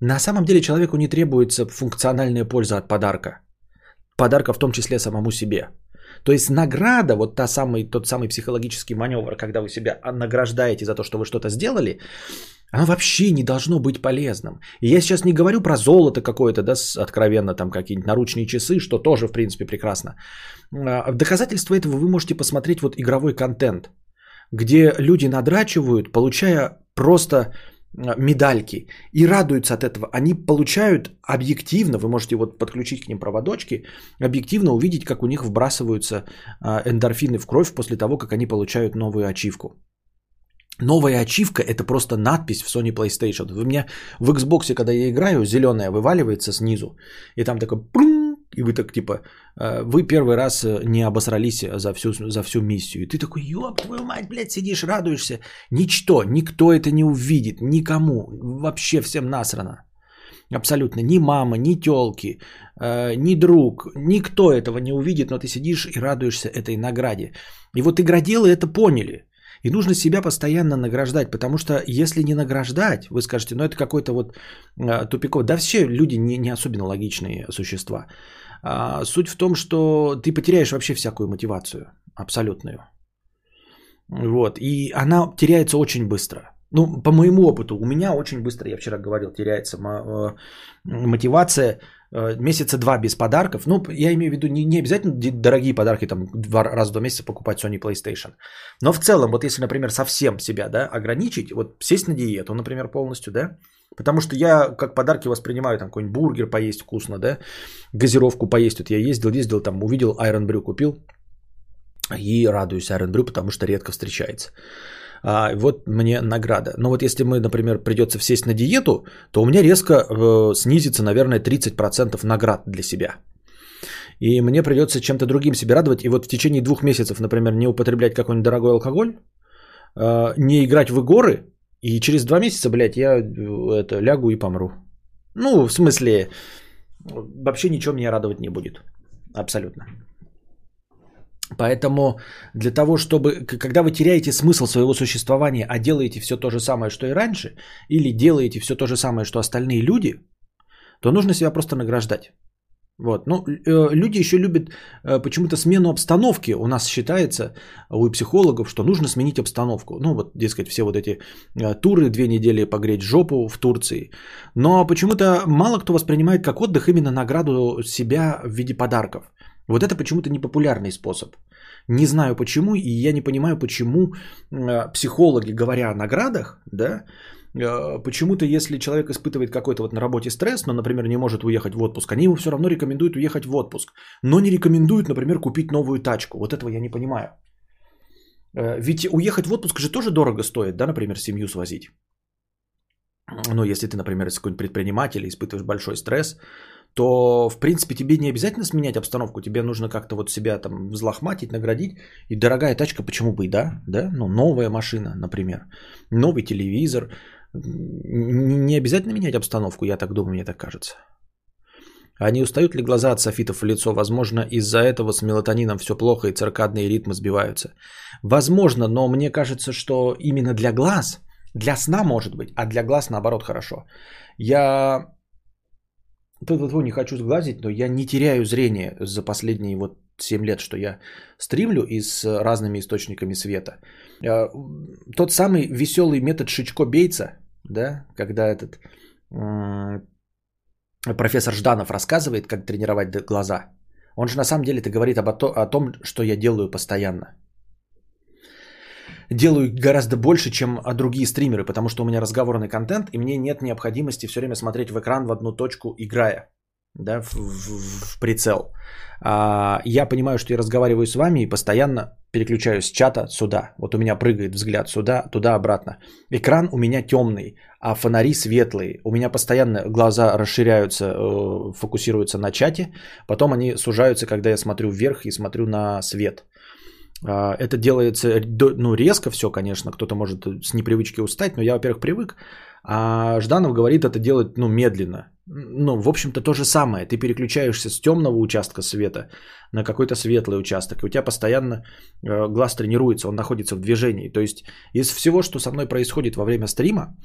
Speaker 1: на самом деле человеку не требуется функциональная польза от подарка. Подарка в том числе самому себе. То есть награда, вот та самый, тот самый психологический маневр, когда вы себя награждаете за то, что вы что-то сделали, оно вообще не должно быть полезным. И я сейчас не говорю про золото какое-то, да, откровенно там какие-нибудь наручные часы, что тоже, в принципе, прекрасно. А, доказательство этого вы можете посмотреть вот игровой контент, где люди надрачивают, получая просто медальки и радуются от этого. Они получают объективно, вы можете вот подключить к ним проводочки, объективно увидеть, как у них вбрасываются а, эндорфины в кровь после того, как они получают новую ачивку. Новая ачивка это просто надпись в Sony PlayStation. У меня в Xbox, когда я играю, зеленая вываливается снизу, и там такой и вы так типа, э, вы первый раз э, не обосрались за всю, за всю миссию. И ты такой, ёб твою мать, блядь, сидишь, радуешься. Ничто, никто это не увидит, никому, вообще всем насрано. Абсолютно. Ни мама, ни телки, ни друг, никто этого не увидит, но ты сидишь и радуешься этой награде. И вот игроделы это поняли. И нужно себя постоянно награждать, потому что если не награждать, вы скажете, ну это какой-то вот э, тупиков. Да все люди не, не особенно логичные существа. А, суть в том, что ты потеряешь вообще всякую мотивацию, абсолютную. Вот. И она теряется очень быстро. Ну, по моему опыту, у меня очень быстро, я вчера говорил, теряется э, мотивация э, месяца два без подарков. Ну, я имею в виду не, не обязательно дорогие подарки, там, два раза в два месяца покупать Sony PlayStation. Но в целом, вот если, например, совсем себя, да, ограничить, вот сесть на диету, например, полностью, да, потому что я как подарки воспринимаю там какой-нибудь бургер поесть вкусно, да, газировку поесть, вот я ездил, ездил, там, увидел Iron Brew, купил, и радуюсь Iron Brew, потому что редко встречается. А, вот мне награда. Но вот если мы, например, придется сесть на диету, то у меня резко э, снизится, наверное, 30% наград для себя. И мне придется чем-то другим себе радовать. И вот в течение двух месяцев, например, не употреблять какой-нибудь дорогой алкоголь, э, не играть в игоры, и через два месяца, блядь, я э, это, лягу и помру. Ну, в смысле, вообще ничего меня радовать не будет. Абсолютно. Поэтому для того, чтобы, когда вы теряете смысл своего существования, а делаете все то же самое, что и раньше, или делаете все то же самое, что остальные люди, то нужно себя просто награждать. Вот. Ну, э, люди еще любят э, почему-то смену обстановки. У нас считается, у психологов, что нужно сменить обстановку. Ну, вот, дескать, все вот эти э, туры, две недели погреть жопу в Турции. Но почему-то мало кто воспринимает как отдых именно награду себя в виде подарков. Вот это почему-то непопулярный способ. Не знаю почему, и я не понимаю, почему психологи, говоря о наградах, да, почему-то, если человек испытывает какой-то вот на работе стресс, но, например, не может уехать в отпуск, они ему все равно рекомендуют уехать в отпуск, но не рекомендуют, например, купить новую тачку. Вот этого я не понимаю. Э, ведь уехать в отпуск же тоже дорого стоит, да, например, семью свозить. Ну, если ты, например, какой-нибудь предприниматель и испытываешь большой стресс, то, в принципе, тебе не обязательно сменять обстановку, тебе нужно как-то вот себя там взлохматить, наградить. И дорогая тачка, почему бы и да, да, ну, новая машина, например, новый телевизор. Не обязательно менять обстановку, я так думаю, мне так кажется. А не устают ли глаза от софитов в лицо? Возможно, из-за этого с мелатонином все плохо и циркадные ритмы сбиваются. Возможно, но мне кажется, что именно для глаз, для сна может быть, а для глаз наоборот хорошо. Я вот не хочу сглазить, но я не теряю зрение за последние вот 7 лет, что я стримлю и с разными источниками света. А, тот самый веселый метод Шичко-Бейца, да, когда этот профессор Жданов рассказывает, как тренировать глаза. Он же на самом деле это говорит об, о том, что я делаю постоянно. Делаю гораздо больше, чем другие стримеры, потому что у меня разговорный контент, и мне нет необходимости все время смотреть в экран в одну точку, играя да, в, в, в прицел. А, я понимаю, что я разговариваю с вами и постоянно переключаюсь с чата сюда. Вот у меня прыгает взгляд сюда, туда, обратно. Экран у меня темный, а фонари светлые. У меня постоянно глаза расширяются, э, фокусируются на чате. Потом они сужаются, когда я смотрю вверх и смотрю на свет. А, это делается ну, резко все, конечно. Кто-то может с непривычки устать, но я, во-первых, привык. А Жданов говорит это делать ну, медленно. Ну, в общем-то, то же самое. Ты переключаешься с темного участка света на какой-то светлый участок. И у тебя постоянно э, глаз тренируется, он находится в движении. То есть из всего, что со мной происходит во время стрима,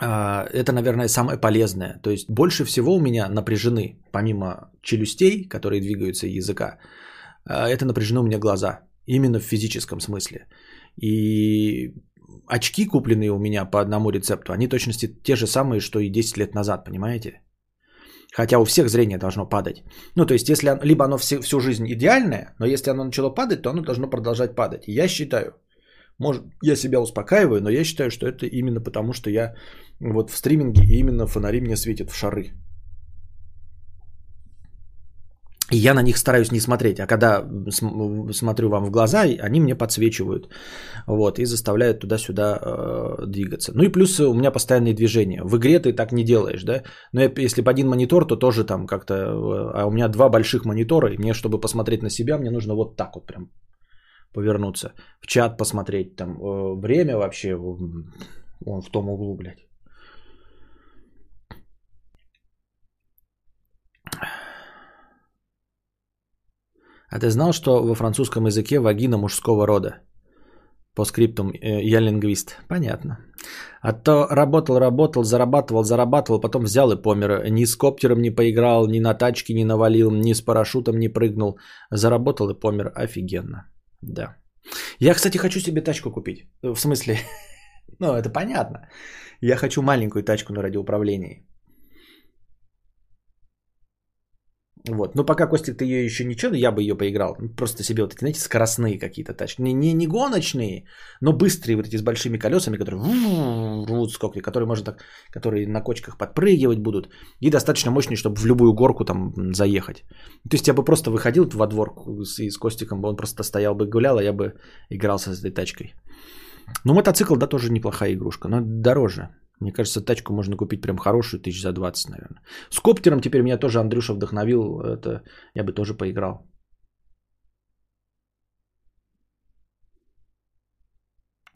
Speaker 1: э, это, наверное, самое полезное. То есть больше всего у меня напряжены, помимо челюстей, которые двигаются, и языка, э, это напряжены у меня глаза. Именно в физическом смысле. И очки, купленные у меня по одному рецепту, они точности те же самые, что и 10 лет назад, понимаете? Хотя у всех зрение должно падать. Ну, то есть, если оно, либо оно всю, всю жизнь идеальное, но если оно начало падать, то оно должно продолжать падать. Я считаю, может, я себя успокаиваю, но я считаю, что это именно потому, что я вот в стриминге именно фонари мне светят в шары. И я на них стараюсь не смотреть, а когда смотрю вам в глаза, они мне подсвечивают вот, и заставляют туда-сюда э, двигаться. Ну и плюс у меня постоянные движения. В игре ты так не делаешь, да? Но если бы один монитор, то тоже там как-то... Э, а у меня два больших монитора, и мне, чтобы посмотреть на себя, мне нужно вот так вот прям повернуться. В чат посмотреть, там э, время вообще, он в том углу, блядь. А ты знал, что во французском языке вагина мужского рода? По скриптум э, я лингвист. Понятно. А то работал, работал, зарабатывал, зарабатывал, потом взял и помер. Ни с коптером не поиграл, ни на тачке не навалил, ни с парашютом не прыгнул. Заработал и помер. Офигенно. Да. Я, кстати, хочу себе тачку купить. В смысле, ну, это понятно. Я хочу маленькую тачку на радиоуправлении. Вот. Но пока, Костик, ты ее еще ничего, я бы ее поиграл. Просто себе вот эти, знаете, скоростные какие-то тачки. Не, не, не гоночные, но быстрые вот эти с большими колесами, которые рвут сколько, которые можно так, которые на кочках подпрыгивать будут. И достаточно мощные, чтобы в любую горку там заехать. То есть я бы просто выходил во двор с, с Костиком, он просто стоял бы гулял, а я бы играл с этой тачкой. Ну, мотоцикл, да, тоже неплохая игрушка, но дороже. Мне кажется, тачку можно купить прям хорошую, тысяч за 20, наверное. С коптером теперь меня тоже Андрюша вдохновил. Это я бы тоже поиграл.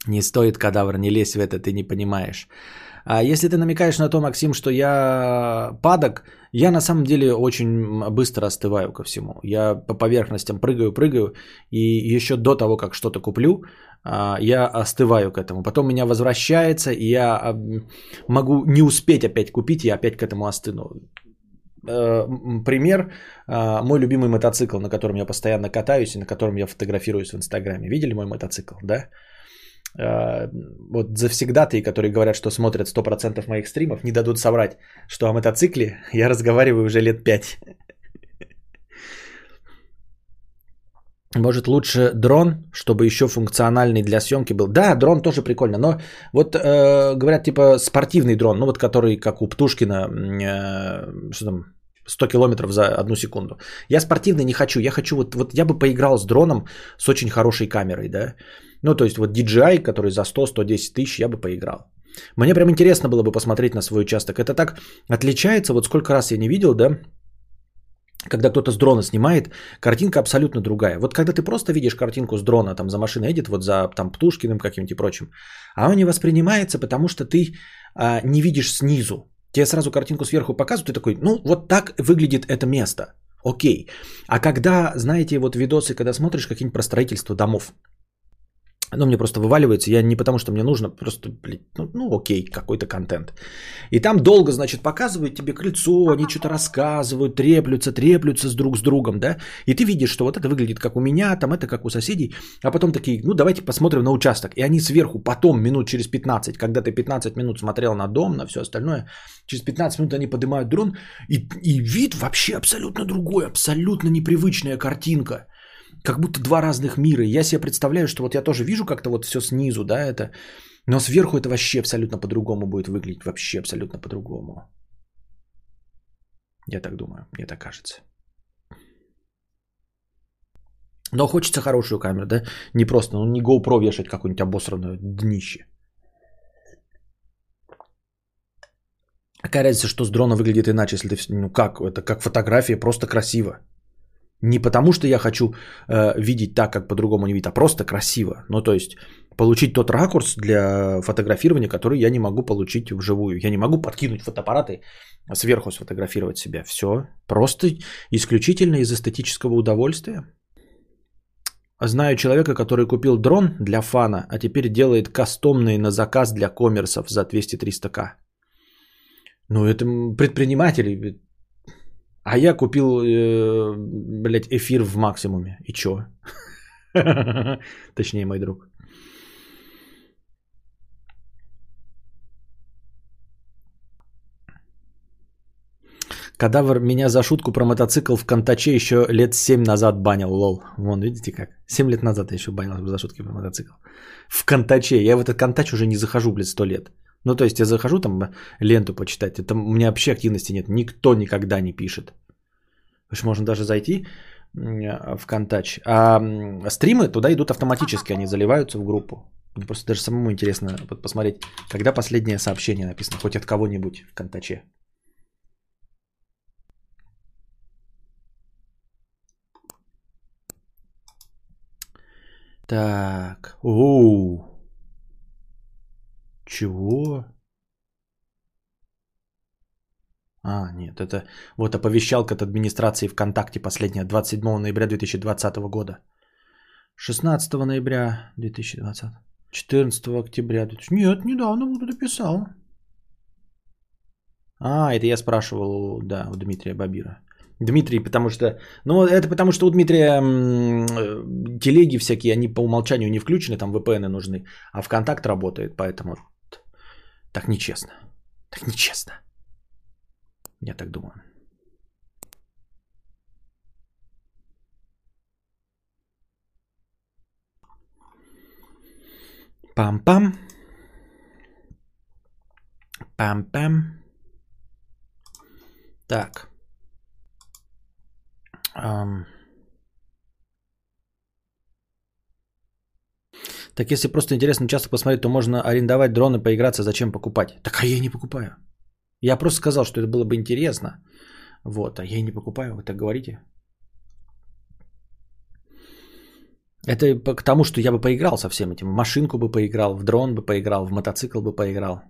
Speaker 1: Не стоит, кадавр, не лезь в это, ты не понимаешь. А если ты намекаешь на то, Максим, что я падок, я на самом деле очень быстро остываю ко всему. Я по поверхностям прыгаю, прыгаю, и еще до того, как что-то куплю, я остываю к этому. Потом меня возвращается, и я могу не успеть опять купить, и опять к этому остыну. Э, пример. А, мой любимый мотоцикл, на котором я постоянно катаюсь и на котором я фотографируюсь в Инстаграме. Видели мой мотоцикл, да? Э, вот завсегдатые, которые говорят, что смотрят 100% моих стримов, не дадут соврать, что о мотоцикле я разговариваю уже лет 5. Может, лучше дрон, чтобы еще функциональный для съемки был. Да, дрон тоже прикольно, но вот э, говорят, типа спортивный дрон, ну вот который, как у Птушкина, э, что там, 100 километров за одну секунду. Я спортивный не хочу, я хочу вот, вот я бы поиграл с дроном с очень хорошей камерой, да. Ну, то есть вот DJI, который за 100-110 тысяч, я бы поиграл. Мне прям интересно было бы посмотреть на свой участок. Это так отличается, вот сколько раз я не видел, да, когда кто-то с дрона снимает, картинка абсолютно другая. Вот когда ты просто видишь картинку с дрона, там за машиной едет, вот за там Птушкиным каким-нибудь и прочим, а он не воспринимается, потому что ты а, не видишь снизу. Тебе сразу картинку сверху показывают, ты такой, ну вот так выглядит это место. Окей. А когда, знаете, вот видосы, когда смотришь какие-нибудь про строительство домов, оно мне просто вываливается, я не потому, что мне нужно, просто, блин, ну, ну окей, какой-то контент. И там долго, значит, показывают тебе крыльцо, они что-то рассказывают, треплются, треплются с друг с другом, да, и ты видишь, что вот это выглядит как у меня, там это как у соседей, а потом такие, ну давайте посмотрим на участок, и они сверху потом, минут через 15, когда ты 15 минут смотрел на дом, на все остальное, через 15 минут они поднимают дрон, и, и вид вообще абсолютно другой, абсолютно непривычная картинка – как будто два разных мира. Я себе представляю, что вот я тоже вижу как-то вот все снизу, да, это, но сверху это вообще абсолютно по-другому будет выглядеть, вообще абсолютно по-другому. Я так думаю, мне так кажется. Но хочется хорошую камеру, да? Не просто, ну не GoPro вешать какое-нибудь обосранное днище. Какая разница, что с дрона выглядит иначе, если ты... Ну как, это как фотография, просто красиво. Не потому, что я хочу э, видеть так, как по-другому не видеть, а просто красиво. Ну, то есть получить тот ракурс для фотографирования, который я не могу получить вживую. Я не могу подкинуть фотоаппараты, сверху сфотографировать себя. Все. Просто исключительно из эстетического удовольствия. Знаю человека, который купил дрон для фана, а теперь делает кастомные на заказ для коммерсов за 200-300к. Ну, это предприниматели, а я купил, э, блядь, эфир в максимуме. И чё? Точнее, мой друг. Кадавр меня за шутку про мотоцикл в Контаче еще лет 7 назад банил, лол. Вон, видите как? 7 лет назад я еще банил за шутки про мотоцикл. В Контаче. Я в этот Контач уже не захожу, блядь, 100 лет. Ну, то есть я захожу там ленту почитать, это у меня вообще активности нет, никто никогда не пишет. Уж можно даже зайти в Контач. А стримы туда идут автоматически, они заливаются в группу. Просто даже самому интересно посмотреть, когда последнее сообщение написано, хоть от кого-нибудь в Контаче. Так. Оу. Чего? А, нет, это вот оповещалка от администрации ВКонтакте последняя, 27 ноября 2020 года. 16 ноября 2020. 14 октября. 2000. Нет, недавно вот это писал. А, это я спрашивал, да, у Дмитрия Бабира. Дмитрий, потому что... Ну, это потому что у Дмитрия м- телеги всякие, они по умолчанию не включены, там VPN нужны, а ВКонтакт работает, поэтому так нечестно. Так нечестно. Я так думаю. Пам-пам. Пам-пам. Так. Um. Так если просто интересно часто посмотреть, то можно арендовать дроны, поиграться, зачем покупать? Так а я не покупаю. Я просто сказал, что это было бы интересно. Вот, а я не покупаю, вы так говорите. Это к тому, что я бы поиграл со всем этим. В машинку бы поиграл, в дрон бы поиграл, в мотоцикл бы поиграл.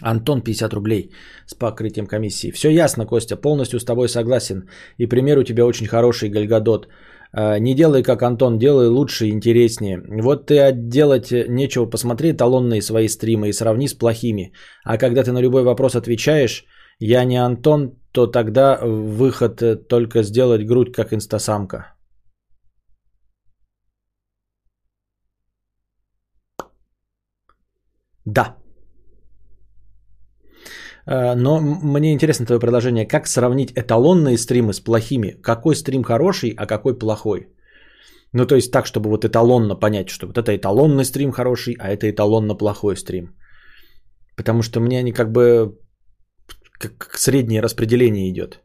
Speaker 1: Антон, 50 рублей с покрытием комиссии. Все ясно, Костя, полностью с тобой согласен. И пример у тебя очень хороший, Гальгадот. А, не делай как Антон, делай лучше и интереснее. Вот ты делать нечего, посмотри эталонные свои стримы и сравни с плохими. А когда ты на любой вопрос отвечаешь, я не Антон, то тогда выход э, только сделать грудь как инстасамка. Да. Э, Но мне интересно твое предложение, как сравнить эталонные стримы с плохими? Какой стрим хороший, а какой плохой? Ну, то есть так, чтобы вот эталонно понять, что вот это эталонный стрим хороший, а это эталонно плохой стрим. Потому что мне они как бы как среднее распределение идет.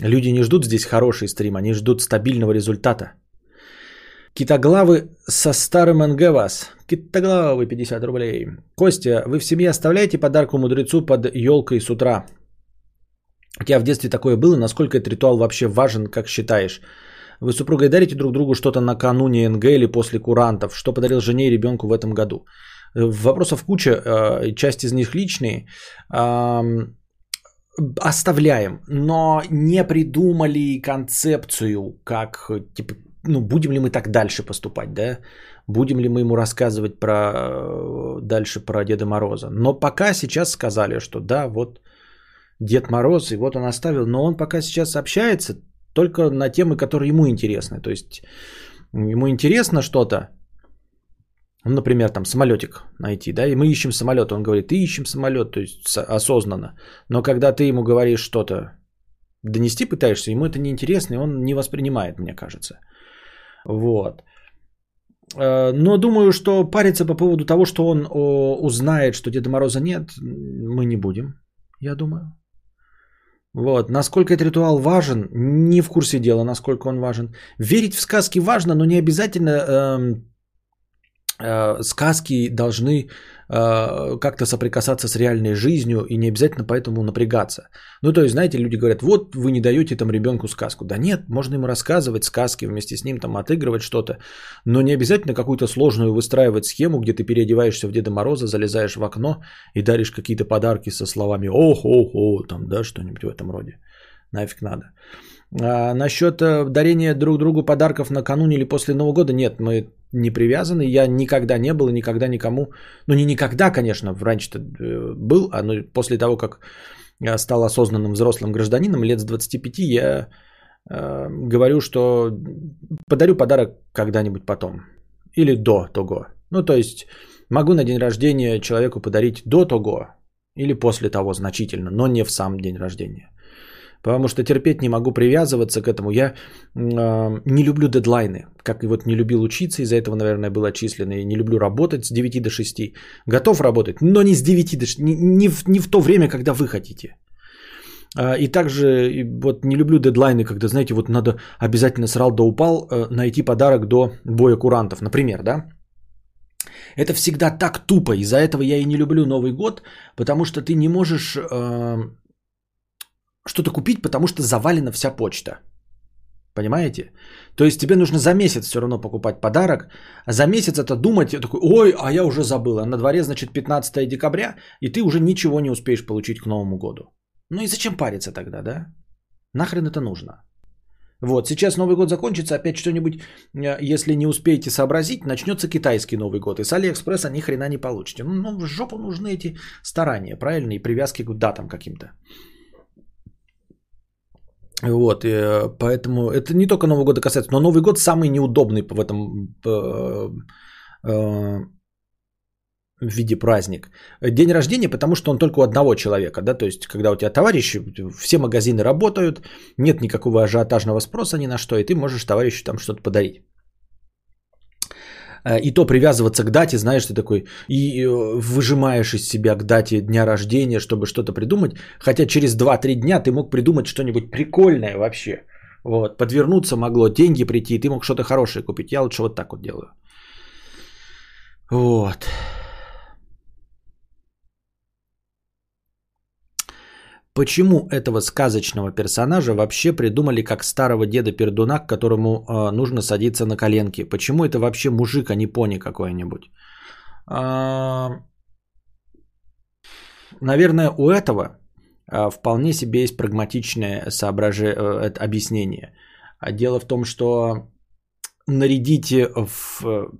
Speaker 1: Люди не ждут здесь хороший стрим, они ждут стабильного результата. Китоглавы со старым НГ вас. Китоглавы 50 рублей. Костя, вы в семье оставляете подарку мудрецу под елкой с утра? У тебя в детстве такое было? Насколько этот ритуал вообще важен, как считаешь? Вы с супругой дарите друг другу что-то накануне НГ или после курантов? Что подарил жене и ребенку в этом году? Э, Вопросов куча, э, часть из них личные. Оставляем, но не придумали концепцию, как, типа, ну, будем ли мы так дальше поступать, да? Будем ли мы ему рассказывать про э, дальше про Деда Мороза? Но пока сейчас сказали, что да, вот Дед Мороз, и вот он оставил, но он пока сейчас общается только на темы, которые ему интересны. То есть ему интересно что-то, ну, например, там самолетик найти, да, и мы ищем самолет, он говорит, ты ищем самолет, то есть осознанно. Но когда ты ему говоришь что-то, донести пытаешься, ему это неинтересно, и он не воспринимает, мне кажется. Вот. Э, Но думаю, что париться по поводу того, что он узнает, что Деда Мороза нет, мы не будем, я думаю. Вот. Насколько этот ритуал важен, не в курсе дела, насколько он важен. Верить в сказки важно, но не обязательно эм, э, сказки должны э, как-то соприкасаться с реальной жизнью и не обязательно поэтому напрягаться. Ну, то есть, знаете, люди говорят, вот вы не даете там ребенку сказку. Да нет, можно ему рассказывать сказки, вместе с ним там отыгрывать что-то, но не обязательно какую-то сложную выстраивать схему, где ты переодеваешься в Деда Мороза, залезаешь в окно и даришь какие-то подарки со словами «ох, ох, ох», там, да, что-нибудь в этом роде. Нафиг надо. А, насчет э, дарения друг другу подарков накануне или после Нового года, нет, мы не привязаны. Я никогда не был и никогда никому, ну не никогда, конечно, раньше-то э, был, а после того, как я стал осознанным взрослым гражданином, лет с 25, я э, говорю, что подарю подарок когда-нибудь потом. Или до того. Ну, то есть могу на день рождения человеку подарить до того или после того значительно, но не в сам день рождения. Потому что терпеть не могу привязываться к этому. Я э, не люблю дедлайны. Как и вот не любил учиться, из-за этого, наверное, был отчислен. И не люблю работать с 9 до 6. Готов работать, но не с 9 до 6. Не, не, в, не в то время, когда вы хотите. А, И также вот не люблю дедлайны, когда, знаете, вот надо обязательно срал да упал э, найти подарок до боя курантов, например, да? Это всегда так тупо, из-за этого я и не люблю Новый год, потому что ты не можешь э, что-то купить, потому что завалена вся почта. Понимаете? То есть тебе нужно за месяц все равно покупать подарок, а за месяц это думать, я такой, ой, а я уже забыл, а на дворе, значит, 15 декабря, и ты уже ничего не успеешь получить к Новому году. Ну и зачем париться тогда, да? Нахрен это нужно? Вот, сейчас Новый год закончится, опять что-нибудь, э, если не успеете сообразить, начнется китайский Новый год, и с Алиэкспресса ни хрена не получите. Ну, ну в жопу нужны эти старания, правильно, и привязки к датам каким-то. Вот, э, поэтому это не только Новый год касается, но Новый год самый неудобный в этом э, э, виде праздник. День рождения, потому что он только у одного человека, да, то есть когда у тебя товарищи, все магазины работают, нет никакого ажиотажного спроса ни на что, и ты можешь товарищу там что-то подарить. Э, И то привязываться к дате, знаешь, ты такой, и э, выжимаешь из себя к дате дня рождения, чтобы что-то придумать. Хотя через 2-3 дня ты мог придумать что-нибудь прикольное вообще. Вот, подвернуться могло, деньги прийти, и ты мог что-то хорошее купить. Я лучше вот так вот делаю. Вот. Почему этого сказочного персонажа вообще придумали как старого деда Пердуна, к которому э, нужно садиться на коленки? Почему это вообще мужик, а не пони какой-нибудь? А, наверное, у этого а, вполне себе есть прагматичное соображе... э, объяснение. А Дело в том, что нарядите в, э,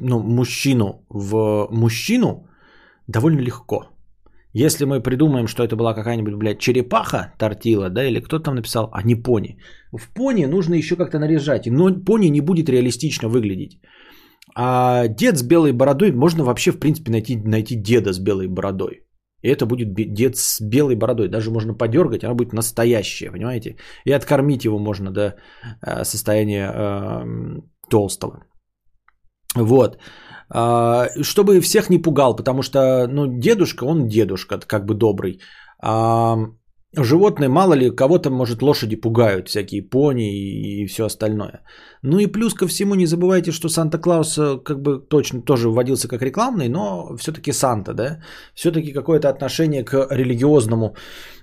Speaker 1: ну, мужчину в мужчину довольно легко. Если мы придумаем, что это была какая-нибудь, блядь, черепаха, тортила, да, или кто там написал, а не пони. В пони нужно еще как-то наряжать, но пони не будет реалистично выглядеть. А дед с белой бородой, можно вообще, в принципе, найти, найти деда с белой бородой. И это будет дед с белой бородой. Даже можно подергать, она будет настоящая, понимаете? И откормить его можно до э, состояния э, толстого. Вот. А, чтобы всех не пугал, потому что, ну, дедушка, он дедушка, как бы добрый. А животные, мало ли, кого-то, может, лошади пугают, всякие пони и, и все остальное. Ну и плюс ко всему, не забывайте, что Санта-Клаус э, как бы точно тоже вводился как рекламный, но все-таки Санта, да? Все-таки какое-то отношение к религиозному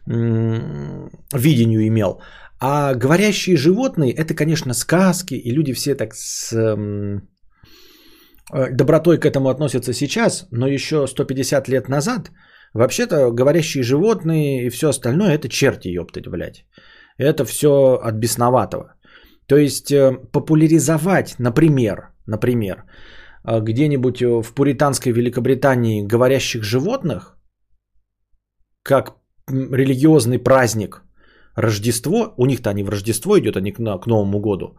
Speaker 1: видению имел. А говорящие животные, это, конечно, сказки, и люди все так с... м- добротой к этому относятся сейчас, но еще 150 лет назад, вообще-то говорящие животные и все остальное это черти, ёптать, блядь. Это все от бесноватого. То есть э, популяризовать, например, например, э, где-нибудь э, в пуританской Великобритании говорящих животных, как религиозный праздник Рождество, у них-то они в Рождество идет, а не к Новому году,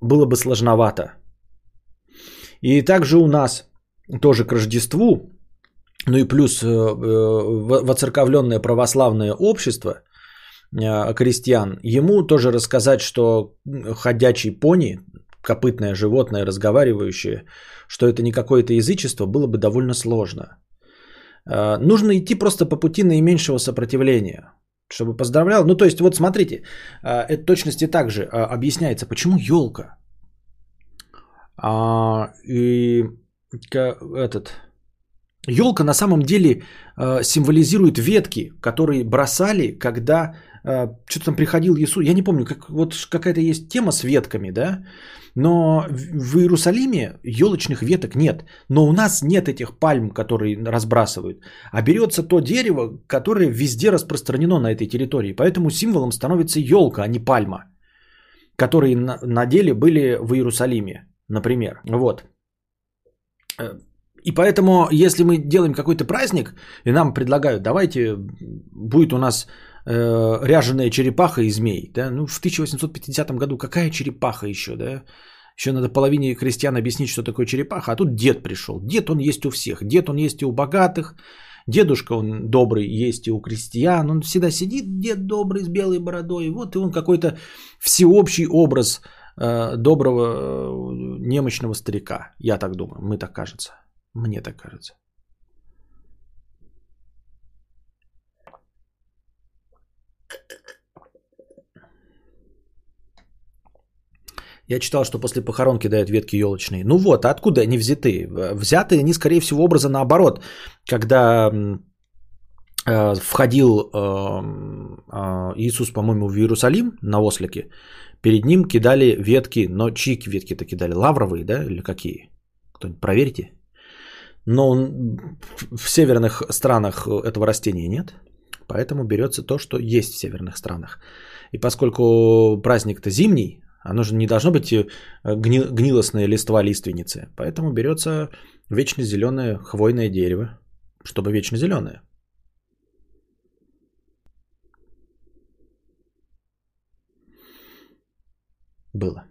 Speaker 1: было бы сложновато. И также у нас тоже к Рождеству, ну и плюс э, э, во- воцерковленное православное общество э, крестьян, ему тоже рассказать, что ходячий пони, копытное животное, разговаривающее, что это не какое-то язычество, было бы довольно сложно. Нужно идти просто по пути наименьшего сопротивления, чтобы поздравлял. Ну, то есть, вот смотрите, это точности также э, объясняется, почему елка. А, и этот елка на самом деле э, символизирует ветки, которые бросали, когда э, что-то там приходил Иисус. Я не помню, как вот какая-то есть тема с ветками, да. Но в Иерусалиме елочных веток нет. Но у нас нет этих пальм, которые разбрасывают. А берется то дерево, которое везде распространено на этой территории. Поэтому символом становится елка, а не пальма которые на деле были в Иерусалиме, например. Вот. Э, И поэтому, если мы делаем какой-то праздник, и нам предлагают, давайте будет у нас э, ряженая черепаха и змей. Да? Ну, в 1850 году какая черепаха еще, да? Еще надо половине крестьян объяснить, что такое черепаха. А тут дед пришел. Дед он есть у всех. Дед он есть и у богатых. Дедушка он добрый есть и у крестьян. Он всегда сидит, дед добрый с белой бородой. Вот и он какой-то всеобщий образ э, доброго э, немощного старика. Я так думаю. Мне так кажется. Мне так кажется. Я читал, что после похоронки дают ветки елочные. Ну вот, а откуда они взяты? Взяты они, скорее всего, образа наоборот. Когда э, входил э, э, Иисус, по-моему, в Иерусалим на ослике, перед ним кидали ветки, но чьи ветки-то кидали? Лавровые, да, или какие? Кто-нибудь проверьте. Но в северных странах этого растения нет, поэтому берется то, что есть в северных странах. И поскольку праздник-то зимний, оно же не должно быть э, гни- гнилостная листва лиственницы, поэтому берется вечно зеленое хвойное дерево, чтобы вечно зеленое. Было.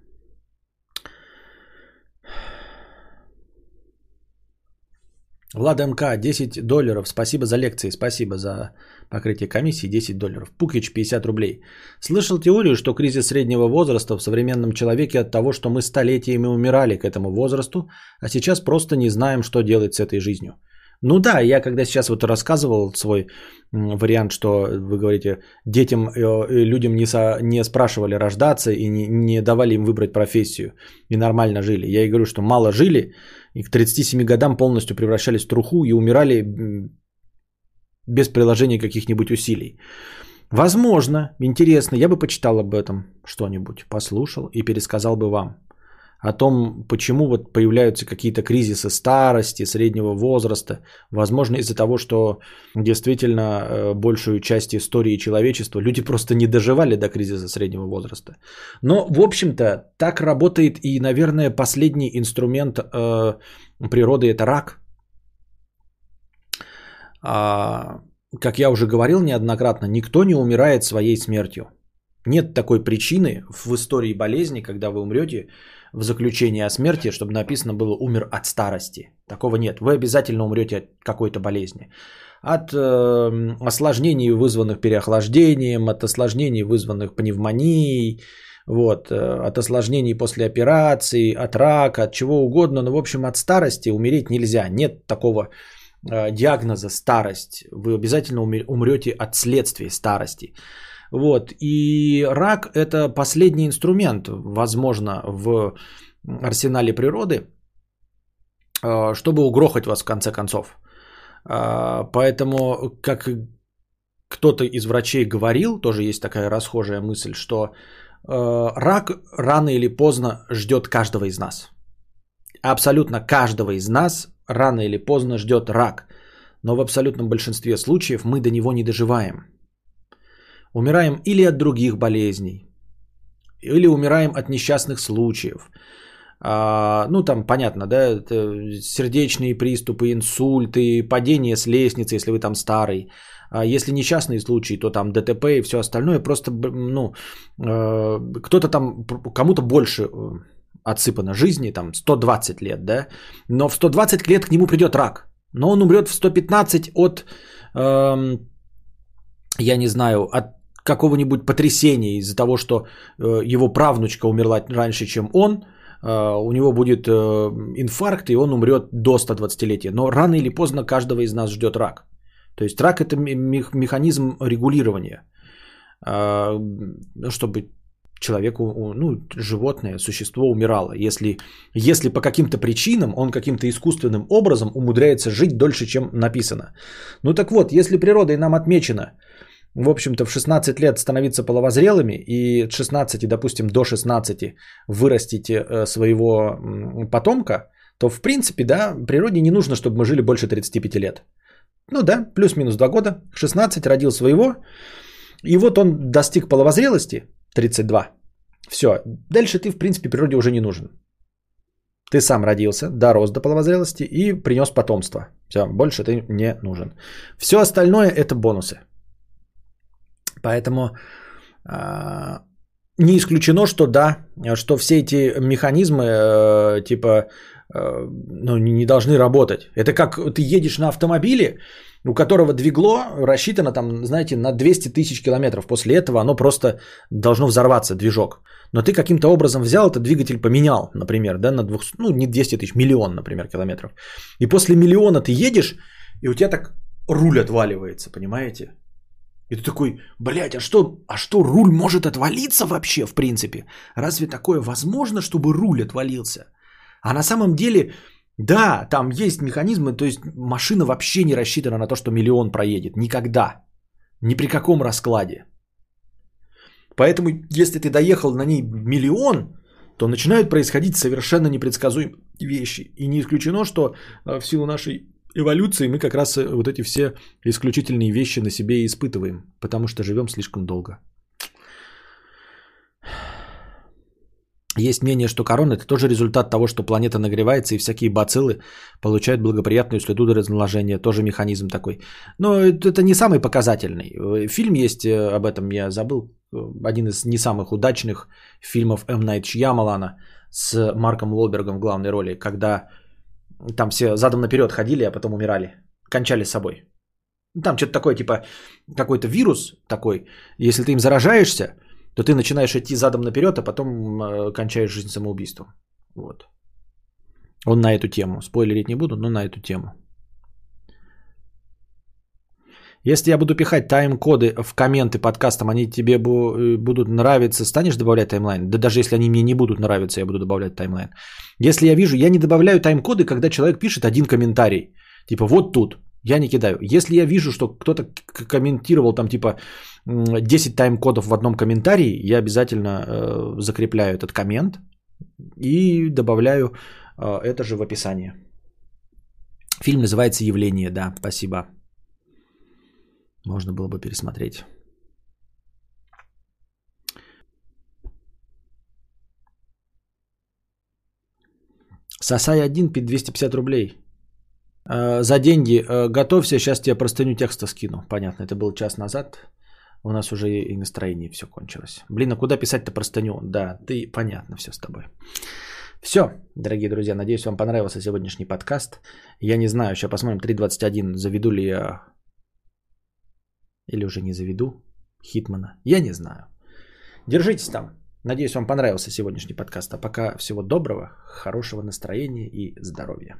Speaker 1: Влада МК, 10 долларов. Спасибо за лекции, спасибо за покрытие комиссии, 10 долларов. Пукич, 50 рублей. Слышал теорию, что кризис среднего возраста в современном человеке от того, что мы столетиями умирали к этому возрасту, а сейчас просто не знаем, что делать с этой жизнью. Ну да, я когда сейчас вот рассказывал свой вариант, что вы говорите, детям, э, э, людям не, со- не спрашивали рождаться и не, не давали им выбрать профессию и нормально жили. Я и говорю, что мало жили и к 37 годам полностью превращались в труху и умирали без приложения каких-нибудь усилий. Возможно, интересно, я бы почитал об этом что-нибудь, послушал и пересказал бы вам о том, почему вот появляются какие-то кризисы старости, среднего возраста. Возможно, из-за того, что действительно э, большую часть истории человечества люди просто не доживали до кризиса среднего возраста. Но, в общем-то, так работает и, наверное, последний инструмент э, природы – это рак. А, как я уже говорил неоднократно, никто не умирает своей смертью. Нет такой причины в истории болезни, когда вы умрете в заключении о смерти, чтобы написано было «умер от старости». Такого нет. Вы обязательно умрете от какой-то болезни. От э, осложнений, вызванных переохлаждением, от осложнений, вызванных пневмонией, вот, э, от осложнений после операции, от рака, от чего угодно. Но, в общем, от старости умереть нельзя. Нет такого э, диагноза старость. Вы обязательно умрете от следствий старости. Вот. И рак – это последний инструмент, возможно, в арсенале природы, э, чтобы угрохать вас в конце концов. Э, поэтому, как кто-то из врачей говорил, тоже есть такая расхожая мысль, что э, рак рано или поздно ждет каждого из нас. Абсолютно каждого из нас рано или поздно ждет рак. Но в абсолютном большинстве случаев мы до него не доживаем – Умираем или от других болезней, или умираем от несчастных случаев. А, ну, там понятно, да, сердечные приступы, инсульты, падение с лестницы, если вы там старый. А если несчастные случаи, то там ДТП и все остальное. Просто, ну, э, кто-то там, кому-то больше э, отсыпано жизни, там 120 лет, да, но в 120 лет к нему придет рак, но он умрет в 115 от, э, я не знаю, от какого-нибудь потрясения из-за того, что э, его правнучка умерла раньше, чем он, э, у него будет э, инфаркт, и он умрет до 120-летия. Но рано или поздно каждого из нас ждет рак. То есть рак это механизм регулирования, ну, чтобы человеку, ну, животное, существо умирало. Если, если по каким-то причинам он каким-то искусственным образом умудряется жить дольше, чем написано. Ну так вот, если природой нам отмечено – в общем-то, в 16 лет становиться половозрелыми и от 16, допустим, до 16 вырастите э, своего потомка, то, в принципе, да, природе не нужно, чтобы мы жили больше 35 лет. Ну да, плюс-минус 2 года, 16 родил своего, и вот он достиг половозрелости, 32. Все, дальше ты, в принципе, природе уже не нужен. Ты сам родился, дорос до половозрелости и принес потомство. Все, больше ты не нужен. Все остальное это бонусы. Поэтому э, не исключено, что да, что все эти механизмы э, типа э, ну, не должны работать. Это как ты едешь на автомобиле, у которого двигло рассчитано там, знаете, на 200 тысяч километров. После этого оно просто должно взорваться, движок. Но ты каким-то образом взял этот двигатель, поменял, например, да, на 200, ну не 200 тысяч, миллион, например, километров. И после миллиона ты едешь, и у тебя так руль отваливается, понимаете? И ты такой, блядь, а что, а что руль может отвалиться вообще, в принципе? Разве такое возможно, чтобы руль отвалился? А на самом деле, да, там есть механизмы, то есть машина вообще не рассчитана на то, что миллион проедет. Никогда. Ни при каком раскладе. Поэтому, если ты доехал на ней миллион, то начинают происходить совершенно непредсказуемые вещи. И не исключено, что э, в силу нашей эволюции мы как раз э, вот эти все исключительные вещи на себе и испытываем, потому что живем слишком долго. Есть мнение, что корона это тоже результат того, что планета нагревается и всякие бациллы получают благоприятную среду до размножения. Тоже механизм такой. Но это не самый показательный. Фильм есть э, об этом, я забыл. Один из не самых удачных фильмов М. Найт Шьямалана с Марком Уолбергом в главной роли, когда там все задом наперед ходили, а потом умирали. Кончали с собой. Там что-то такое, типа какой-то вирус такой. Если ты им заражаешься, то ты начинаешь идти задом наперед, а потом э, кончаешь жизнь самоубийством. Вот. Он на эту тему. Спойлерить не буду, но на эту тему. Если я буду пихать тайм-коды в комменты подкастам, они тебе э, будут нравиться, станешь добавлять таймлайн? Да даже если они мне не будут нравиться, я буду добавлять таймлайн. Если я вижу, я не добавляю тайм-коды, когда человек пишет один комментарий. Типа вот тут, я не кидаю. Если я вижу, что кто-то комментировал там типа 10 тайм-кодов в одном комментарии, я обязательно э, закрепляю этот коммент и добавляю э, это же в описание. Фильм называется «Явление», да, спасибо. Можно было бы пересмотреть. Сосай один пит 250 рублей. Э, за деньги. Э, готовься, сейчас тебе простыню текста скину. Понятно, это был час назад. У нас уже и настроение все кончилось. Блин, а куда писать-то простыню? Да, ты понятно все с тобой. Все, дорогие друзья, надеюсь, вам понравился сегодняшний подкаст. Я не знаю, сейчас посмотрим 3.21, заведу ли я или уже не заведу Хитмана. Я не знаю. Держитесь там. Надеюсь, вам понравился сегодняшний подкаст. А пока всего доброго, хорошего настроения и здоровья.